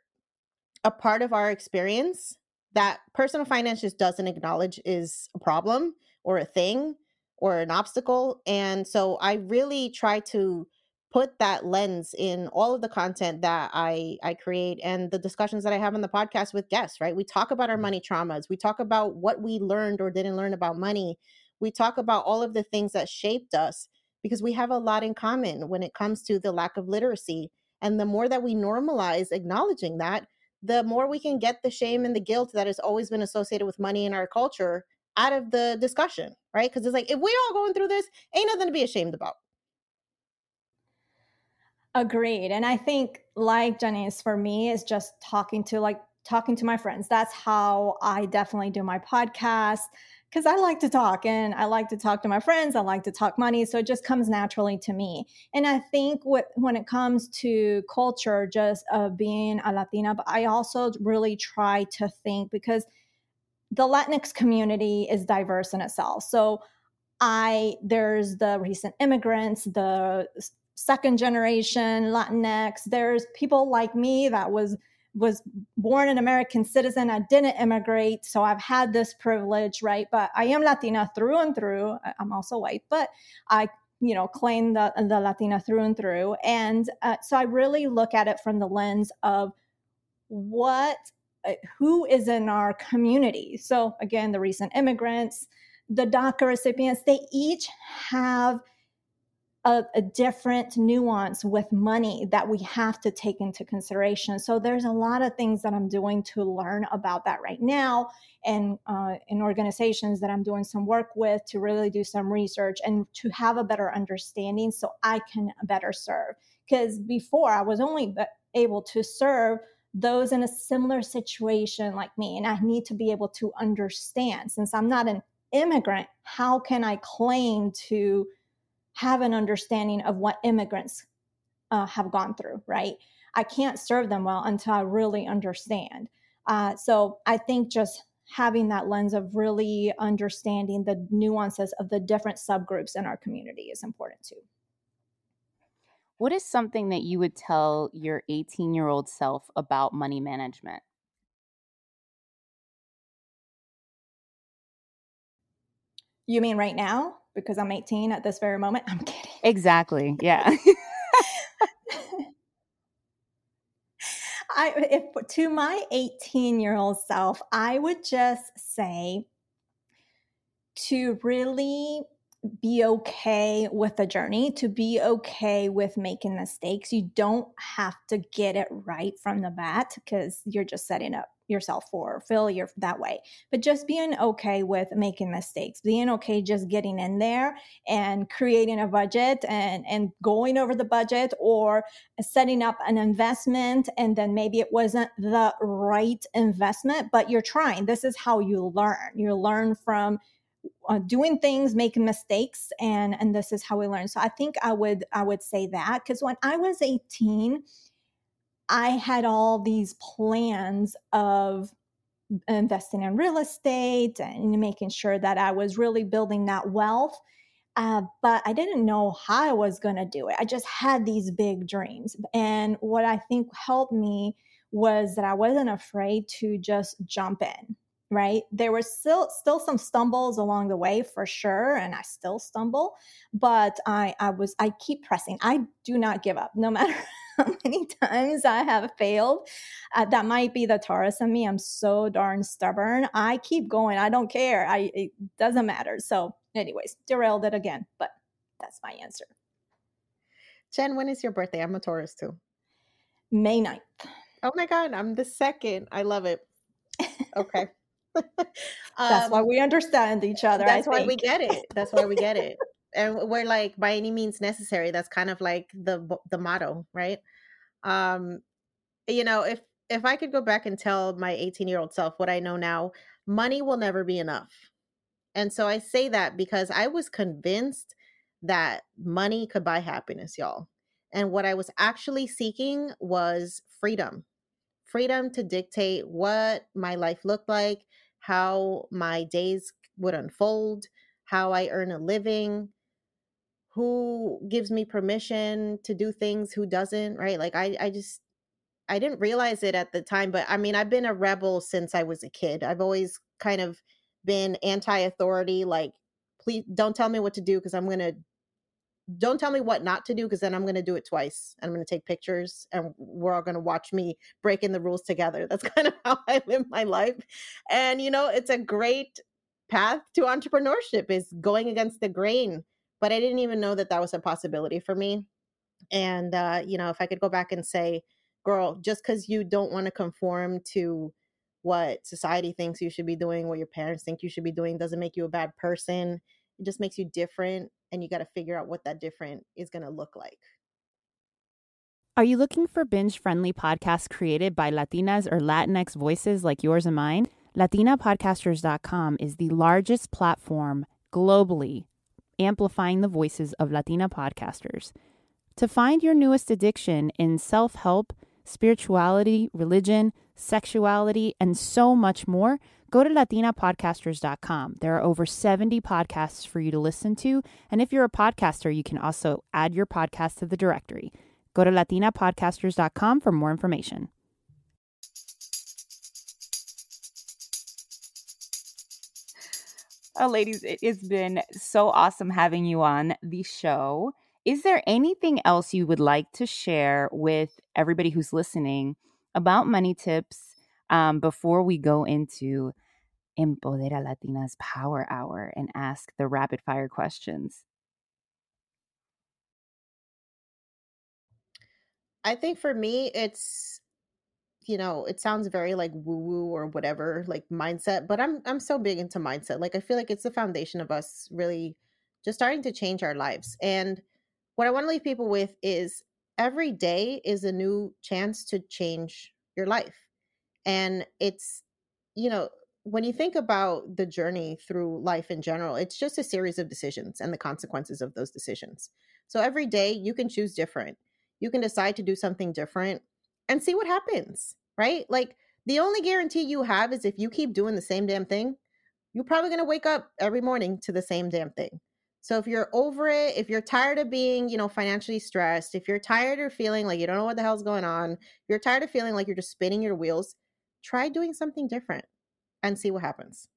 [SPEAKER 4] a part of our experience that personal finance just doesn't acknowledge is a problem or a thing or an obstacle. And so I really try to put that lens in all of the content that I I create and the discussions that I have on the podcast with guests, right? We talk about our mm-hmm. money traumas. We talk about what we learned or didn't learn about money. We talk about all of the things that shaped us because we have a lot in common when it comes to the lack of literacy. And the more that we normalize acknowledging that, the more we can get the shame and the guilt that has always been associated with money in our culture out of the discussion, right? Because it's like, if we all going through this, ain't nothing to be ashamed about.
[SPEAKER 3] Agreed. And I think, like Janice, for me, is just talking to like talking to my friends. That's how I definitely do my podcast because I like to talk and I like to talk to my friends. I like to talk money. So it just comes naturally to me. And I think what, when it comes to culture, just uh, being a Latina, but I also really try to think because the Latinx community is diverse in itself. So I, there's the recent immigrants, the second generation Latinx, there's people like me that was was born an American citizen. I didn't immigrate, so I've had this privilege, right? But I am Latina through and through. I'm also white, but I, you know, claim the the Latina through and through. And uh, so I really look at it from the lens of what, uh, who is in our community. So again, the recent immigrants, the DACA recipients, they each have a, a, different nuance with money that we have to take into consideration. So there's a lot of things that I'm doing to learn about that right now, and uh, in organizations that I'm doing some work with to really do some research and to have a better understanding, so I can better serve. Because before I was only able to serve those in a similar situation like me. And I need to be able to understand since I'm not an immigrant, how can I claim to have an understanding of what immigrants uh, have gone through, right? I can't serve them well until I really understand. Uh, so I think just having that lens of really understanding the nuances of the different subgroups in our community is important too.
[SPEAKER 2] What is something that you would tell your 18 year old self about money management?
[SPEAKER 3] You mean right now? Because I'm 18 at this very moment? I'm kidding.
[SPEAKER 2] Exactly. Yeah.
[SPEAKER 3] I if to my 18 year old self, I would just say to really be okay with the journey, to be okay with making mistakes. You don't have to get it right from the bat because you're just setting up yourself for failure that way. But just being okay with making mistakes, being okay just getting in there and creating a budget and, and going over the budget or setting up an investment and then maybe it wasn't the right investment, but you're trying. This is how you learn. You learn from uh, doing things making mistakes and and this is how we learn so i think i would i would say that because when i was 18 i had all these plans of investing in real estate and making sure that i was really building that wealth uh, but i didn't know how i was going to do it. I just had these big dreams and what i think helped me was that i wasn't afraid to just jump in right? There were still still some stumbles along the way for sure and i still stumble but i i was i keep pressing. I do not give up no matter how many times i have failed uh, that might be the taurus in me i'm so darn stubborn i keep going i don't care i it doesn't matter so anyways derailed it again but that's my answer
[SPEAKER 4] jen when is your birthday i'm a taurus too
[SPEAKER 3] may 9th
[SPEAKER 4] oh my god i'm the second i love it okay
[SPEAKER 3] that's um, why we understand each other.
[SPEAKER 4] That's why we get it. That's why we get it. And we're like by any means necessary. That's kind of like the the motto, right? Um, you know, if if I could go back and tell my 18 year old self what I know now, money will never be enough. And so I say that because I was convinced that money could buy happiness, y'all. And what I was actually seeking was freedom freedom to dictate what my life looked like, how my days would unfold, how I earn a living, who gives me permission to do things, who doesn't, right? Like I I just I didn't realize it at the time, but I mean, I've been a rebel since I was a kid. I've always kind of been anti-authority like please don't tell me what to do because I'm going to don't tell me what not to do because then I'm going to do it twice. I'm going to take pictures and we're all going to watch me breaking the rules together. That's kind of how I live my life. And you know, it's a great path to entrepreneurship is going against the grain. But I didn't even know that that was a possibility for me. And uh, you know, if I could go back and say, girl, just cuz you don't want to conform to what society thinks you should be doing, what your parents think you should be doing doesn't make you a bad person. It just makes you different and you got to figure out what that different is going to look like.
[SPEAKER 5] Are you looking for binge friendly podcasts created by Latinas or Latinx voices like yours and mine? LatinaPodcasters.com is the largest platform globally amplifying the voices of Latina podcasters. To find your newest addiction in self help, spirituality, religion, sexuality, and so much more, Go to latinapodcasters.com. There are over 70 podcasts for you to listen to. And if you're a podcaster, you can also add your podcast to the directory. Go to latinapodcasters.com for more information.
[SPEAKER 2] Oh, ladies, it's been so awesome having you on the show. Is there anything else you would like to share with everybody who's listening about money tips um, before we go into Empodera Latina's Power Hour and ask the rapid fire questions?
[SPEAKER 4] I think for me, it's you know, it sounds very like woo woo or whatever, like mindset, but I'm I'm so big into mindset. Like I feel like it's the foundation of us really just starting to change our lives. And what I want to leave people with is every day is a new chance to change your life. And it's, you know, when you think about the journey through life in general, it's just a series of decisions and the consequences of those decisions. So every day you can choose different. You can decide to do something different and see what happens, right? Like the only guarantee you have is if you keep doing the same damn thing, you're probably going to wake up every morning to the same damn thing. So if you're over it, if you're tired of being, you know, financially stressed, if you're tired of feeling like you don't know what the hell's going on, if you're tired of feeling like you're just spinning your wheels, try doing something different and see what happens.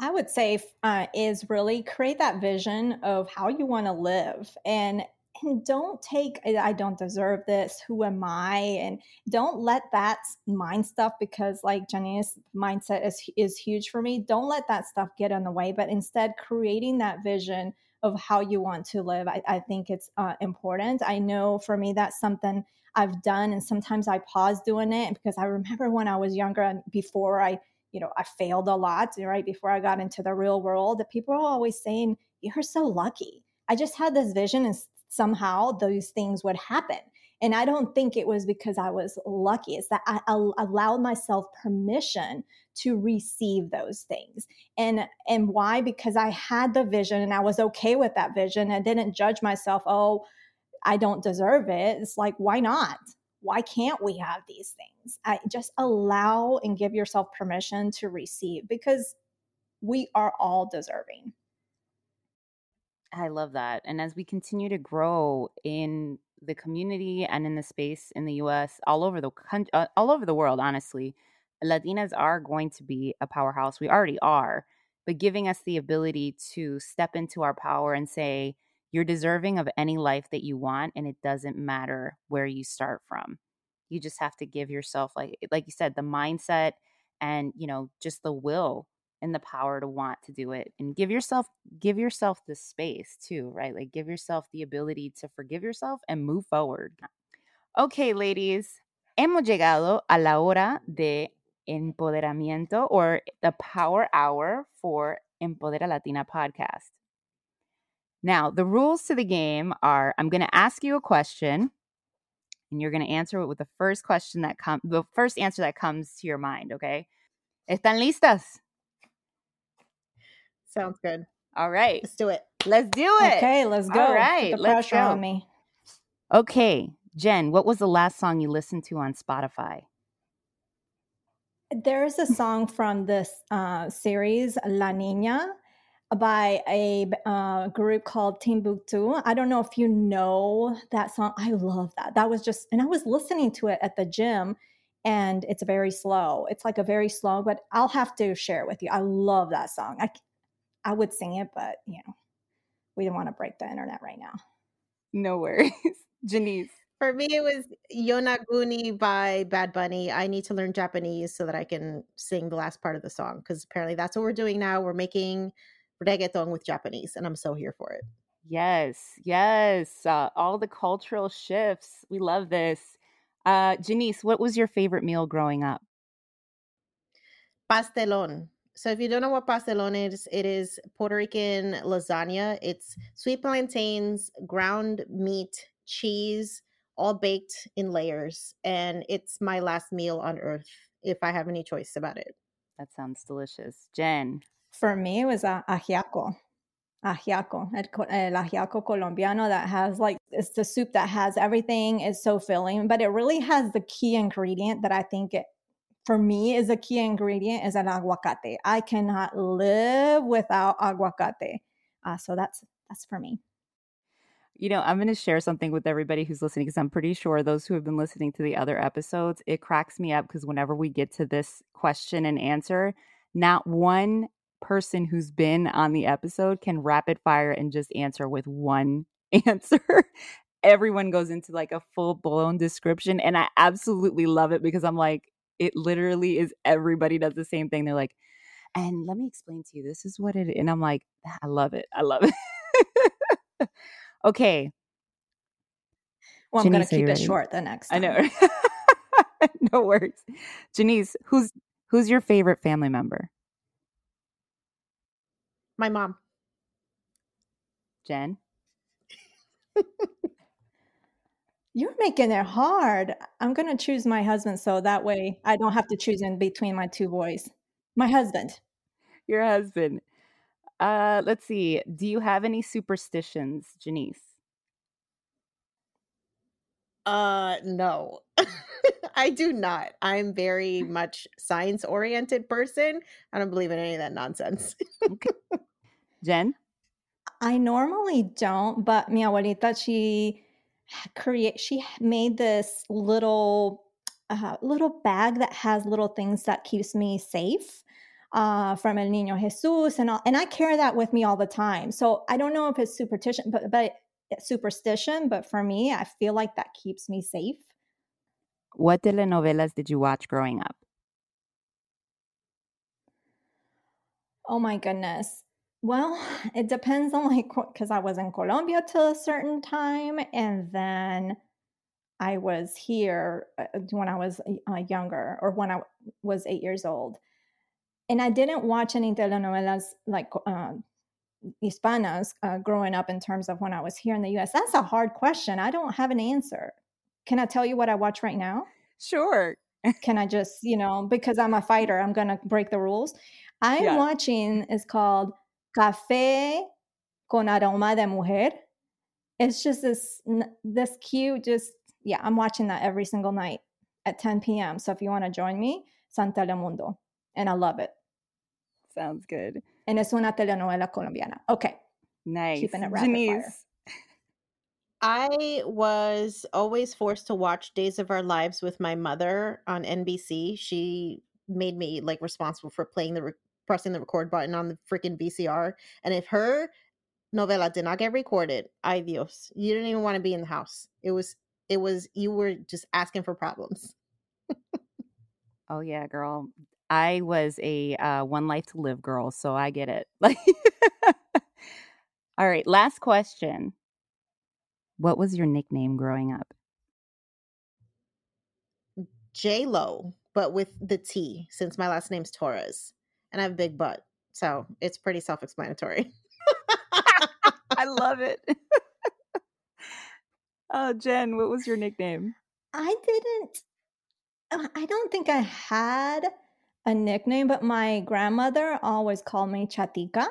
[SPEAKER 3] I would say uh, is really create that vision of how you want to live and and don't take I don't deserve this. Who am I? And don't let that mind stuff because like Jenny's mindset is is huge for me. Don't let that stuff get in the way, but instead creating that vision of how you want to live. I, I think it's uh, important. I know for me that's something I've done, and sometimes I pause doing it because I remember when I was younger and before I you know, I failed a lot, right? Before I got into the real world, that people are always saying, You're so lucky. I just had this vision and somehow those things would happen. And I don't think it was because I was lucky. It's that I allowed myself permission to receive those things. And and why? Because I had the vision and I was okay with that vision. I didn't judge myself, oh, I don't deserve it. It's like, why not? Why can't we have these things? I just allow and give yourself permission to receive because we are all deserving.
[SPEAKER 2] I love that. And as we continue to grow in the community and in the space in the US, all over the country, uh, all over the world, honestly, Latinas are going to be a powerhouse. We already are, but giving us the ability to step into our power and say, you're deserving of any life that you want, and it doesn't matter where you start from. You just have to give yourself, like, like you said, the mindset and you know just the will and the power to want to do it and give yourself give yourself the space too right? Like give yourself the ability to forgive yourself and move forward. Okay ladies hemos llegado a la hora de empoderamiento or the power hour for empodera latina podcast. Now the rules to the game are i'm going to ask you a question and you're going to answer it with the first question that comes the first answer that comes to your mind okay? Están listas
[SPEAKER 4] Sounds good.
[SPEAKER 2] All right.
[SPEAKER 4] Let's do it.
[SPEAKER 2] Let's do it.
[SPEAKER 3] Okay, let's go.
[SPEAKER 2] All right.
[SPEAKER 3] Put the
[SPEAKER 2] let's
[SPEAKER 3] pressure
[SPEAKER 2] go.
[SPEAKER 3] on me.
[SPEAKER 2] Okay. Jen, what was the last song you listened to on Spotify?
[SPEAKER 3] There's a song from this uh, series, La Nina, by a uh, group called Timbuktu. I don't know if you know that song. I love that. That was just, and I was listening to it at the gym, and it's very slow. It's like a very slow, but I'll have to share it with you. I love that song. I, I would sing it, but you know, we don't want to break the internet right now.
[SPEAKER 2] No worries. Janice.
[SPEAKER 4] For me, it was Yonaguni by Bad Bunny. I need to learn Japanese so that I can sing the last part of the song because apparently that's what we're doing now. We're making reggaeton with Japanese, and I'm so here for it.
[SPEAKER 2] Yes, yes. Uh, all the cultural shifts. We love this. Uh, Janice, what was your favorite meal growing up?
[SPEAKER 4] Pastelon. So if you don't know what pastelon is, it is Puerto Rican lasagna. It's sweet plantains, ground meat, cheese, all baked in layers, and it's my last meal on earth if I have any choice about it.
[SPEAKER 2] That sounds delicious. Jen.
[SPEAKER 3] For me, it was a ajiaco. Ajiaco, el, el ajiaco colombiano that has like it's the soup that has everything. It's so filling, but it really has the key ingredient that I think it for me is a key ingredient is an aguacate. I cannot live without aguacate. Uh, so that's that's for me.
[SPEAKER 2] You know, I'm going to share something with everybody who's listening because I'm pretty sure those who have been listening to the other episodes, it cracks me up because whenever we get to this question and answer, not one person who's been on the episode can rapid fire and just answer with one answer. Everyone goes into like a full blown description. And I absolutely love it because I'm like, it literally is everybody does the same thing. They're like, and let me explain to you, this is what it is. And I'm like, I love it. I love it. okay.
[SPEAKER 3] Well, I'm going to keep it short the next time.
[SPEAKER 2] I know. no worries. Janice, who's who's your favorite family member?
[SPEAKER 4] My mom.
[SPEAKER 2] Jen?
[SPEAKER 3] You're making it hard. I'm going to choose my husband so that way I don't have to choose in between my two boys. My husband.
[SPEAKER 2] Your husband. Uh, let's see. Do you have any superstitions, Janice?
[SPEAKER 4] Uh, no, I do not. I'm very much science oriented person. I don't believe in any of that nonsense.
[SPEAKER 2] Okay. Jen?
[SPEAKER 3] I normally don't, but mi abuelita, she create she made this little uh, little bag that has little things that keeps me safe uh, from El Niño Jesus and all, and I carry that with me all the time. So I don't know if it's superstition, but but superstition, but for me, I feel like that keeps me safe.
[SPEAKER 2] What telenovelas did you watch growing up?
[SPEAKER 3] Oh my goodness. Well, it depends on like because I was in Colombia till a certain time, and then I was here uh, when I was uh, younger, or when I was eight years old, and I didn't watch any telenovelas like uh, hispanas uh, growing up in terms of when I was here in the U.S. That's a hard question. I don't have an answer. Can I tell you what I watch right now?
[SPEAKER 2] Sure.
[SPEAKER 3] Can I just, you know, because I'm a fighter, I'm gonna break the rules. I'm yeah. watching. It's called Café con aroma de mujer. It's just this this cute. Just yeah, I'm watching that every single night at 10 p.m. So if you want to join me, San Telemundo, and I love it.
[SPEAKER 2] Sounds good.
[SPEAKER 3] And es una telenovela colombiana. Okay.
[SPEAKER 2] Nice.
[SPEAKER 3] Keeping it rapid Denise. fire.
[SPEAKER 4] I was always forced to watch Days of Our Lives with my mother on NBC. She made me like responsible for playing the re- pressing the record button on the freaking VCR. And if her novela did not get recorded, ay Dios, you didn't even want to be in the house. It was it was you were just asking for problems.
[SPEAKER 2] oh yeah, girl. I was a uh, one life to live girl, so I get it. Like, all right, last question. What was your nickname growing up?
[SPEAKER 4] J Lo, but with the T, since my last name's Torres and I have a big butt. So it's pretty self explanatory.
[SPEAKER 2] I love it. oh, Jen, what was your nickname?
[SPEAKER 3] I didn't, uh, I don't think I had a nickname, but my grandmother always called me Chatica.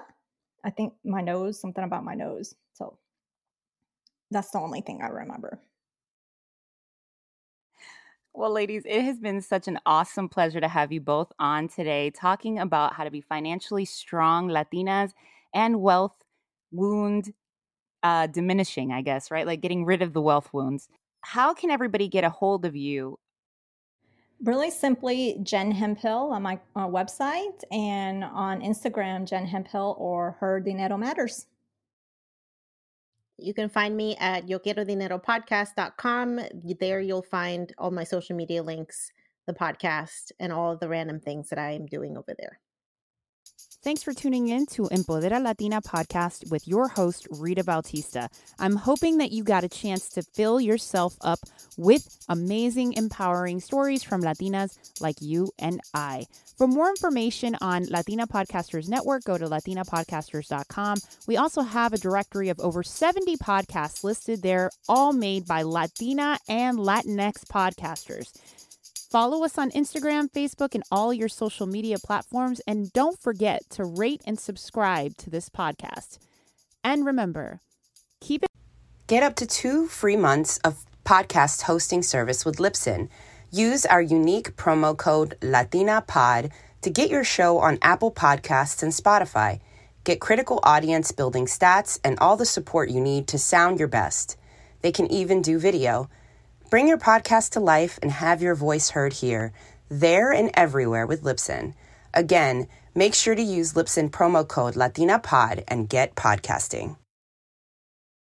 [SPEAKER 3] I think my nose, something about my nose. So that's the only thing I remember.
[SPEAKER 2] Well, ladies, it has been such an awesome pleasure to have you both on today talking about how to be financially strong Latinas and wealth wound uh, diminishing, I guess, right? Like getting rid of the wealth wounds. How can everybody get a hold of you?
[SPEAKER 3] Really simply, Jen Hemphill on my uh, website and on Instagram, Jen Hemphill or Her Dinero Matters.
[SPEAKER 4] You can find me at yo quiero dinero There you'll find all my social media links, the podcast, and all the random things that I am doing over there.
[SPEAKER 5] Thanks for tuning in to Empodera Latina podcast with your host, Rita Bautista. I'm hoping that you got a chance to fill yourself up with amazing, empowering stories from Latinas like you and I. For more information on Latina Podcasters Network, go to latinapodcasters.com. We also have a directory of over 70 podcasts listed there, all made by Latina and Latinx podcasters. Follow us on Instagram, Facebook, and all your social media platforms. And don't forget to rate and subscribe to this podcast. And remember, keep it.
[SPEAKER 1] Get up to two free months of podcast hosting service with Libsyn. Use our unique promo code LatinaPod to get your show on Apple Podcasts and Spotify. Get critical audience building stats and all the support you need to sound your best. They can even do video. Bring your podcast to life and have your voice heard here, there, and everywhere with Libsyn. Again, make sure to use Libsyn promo code LatinaPod and get podcasting.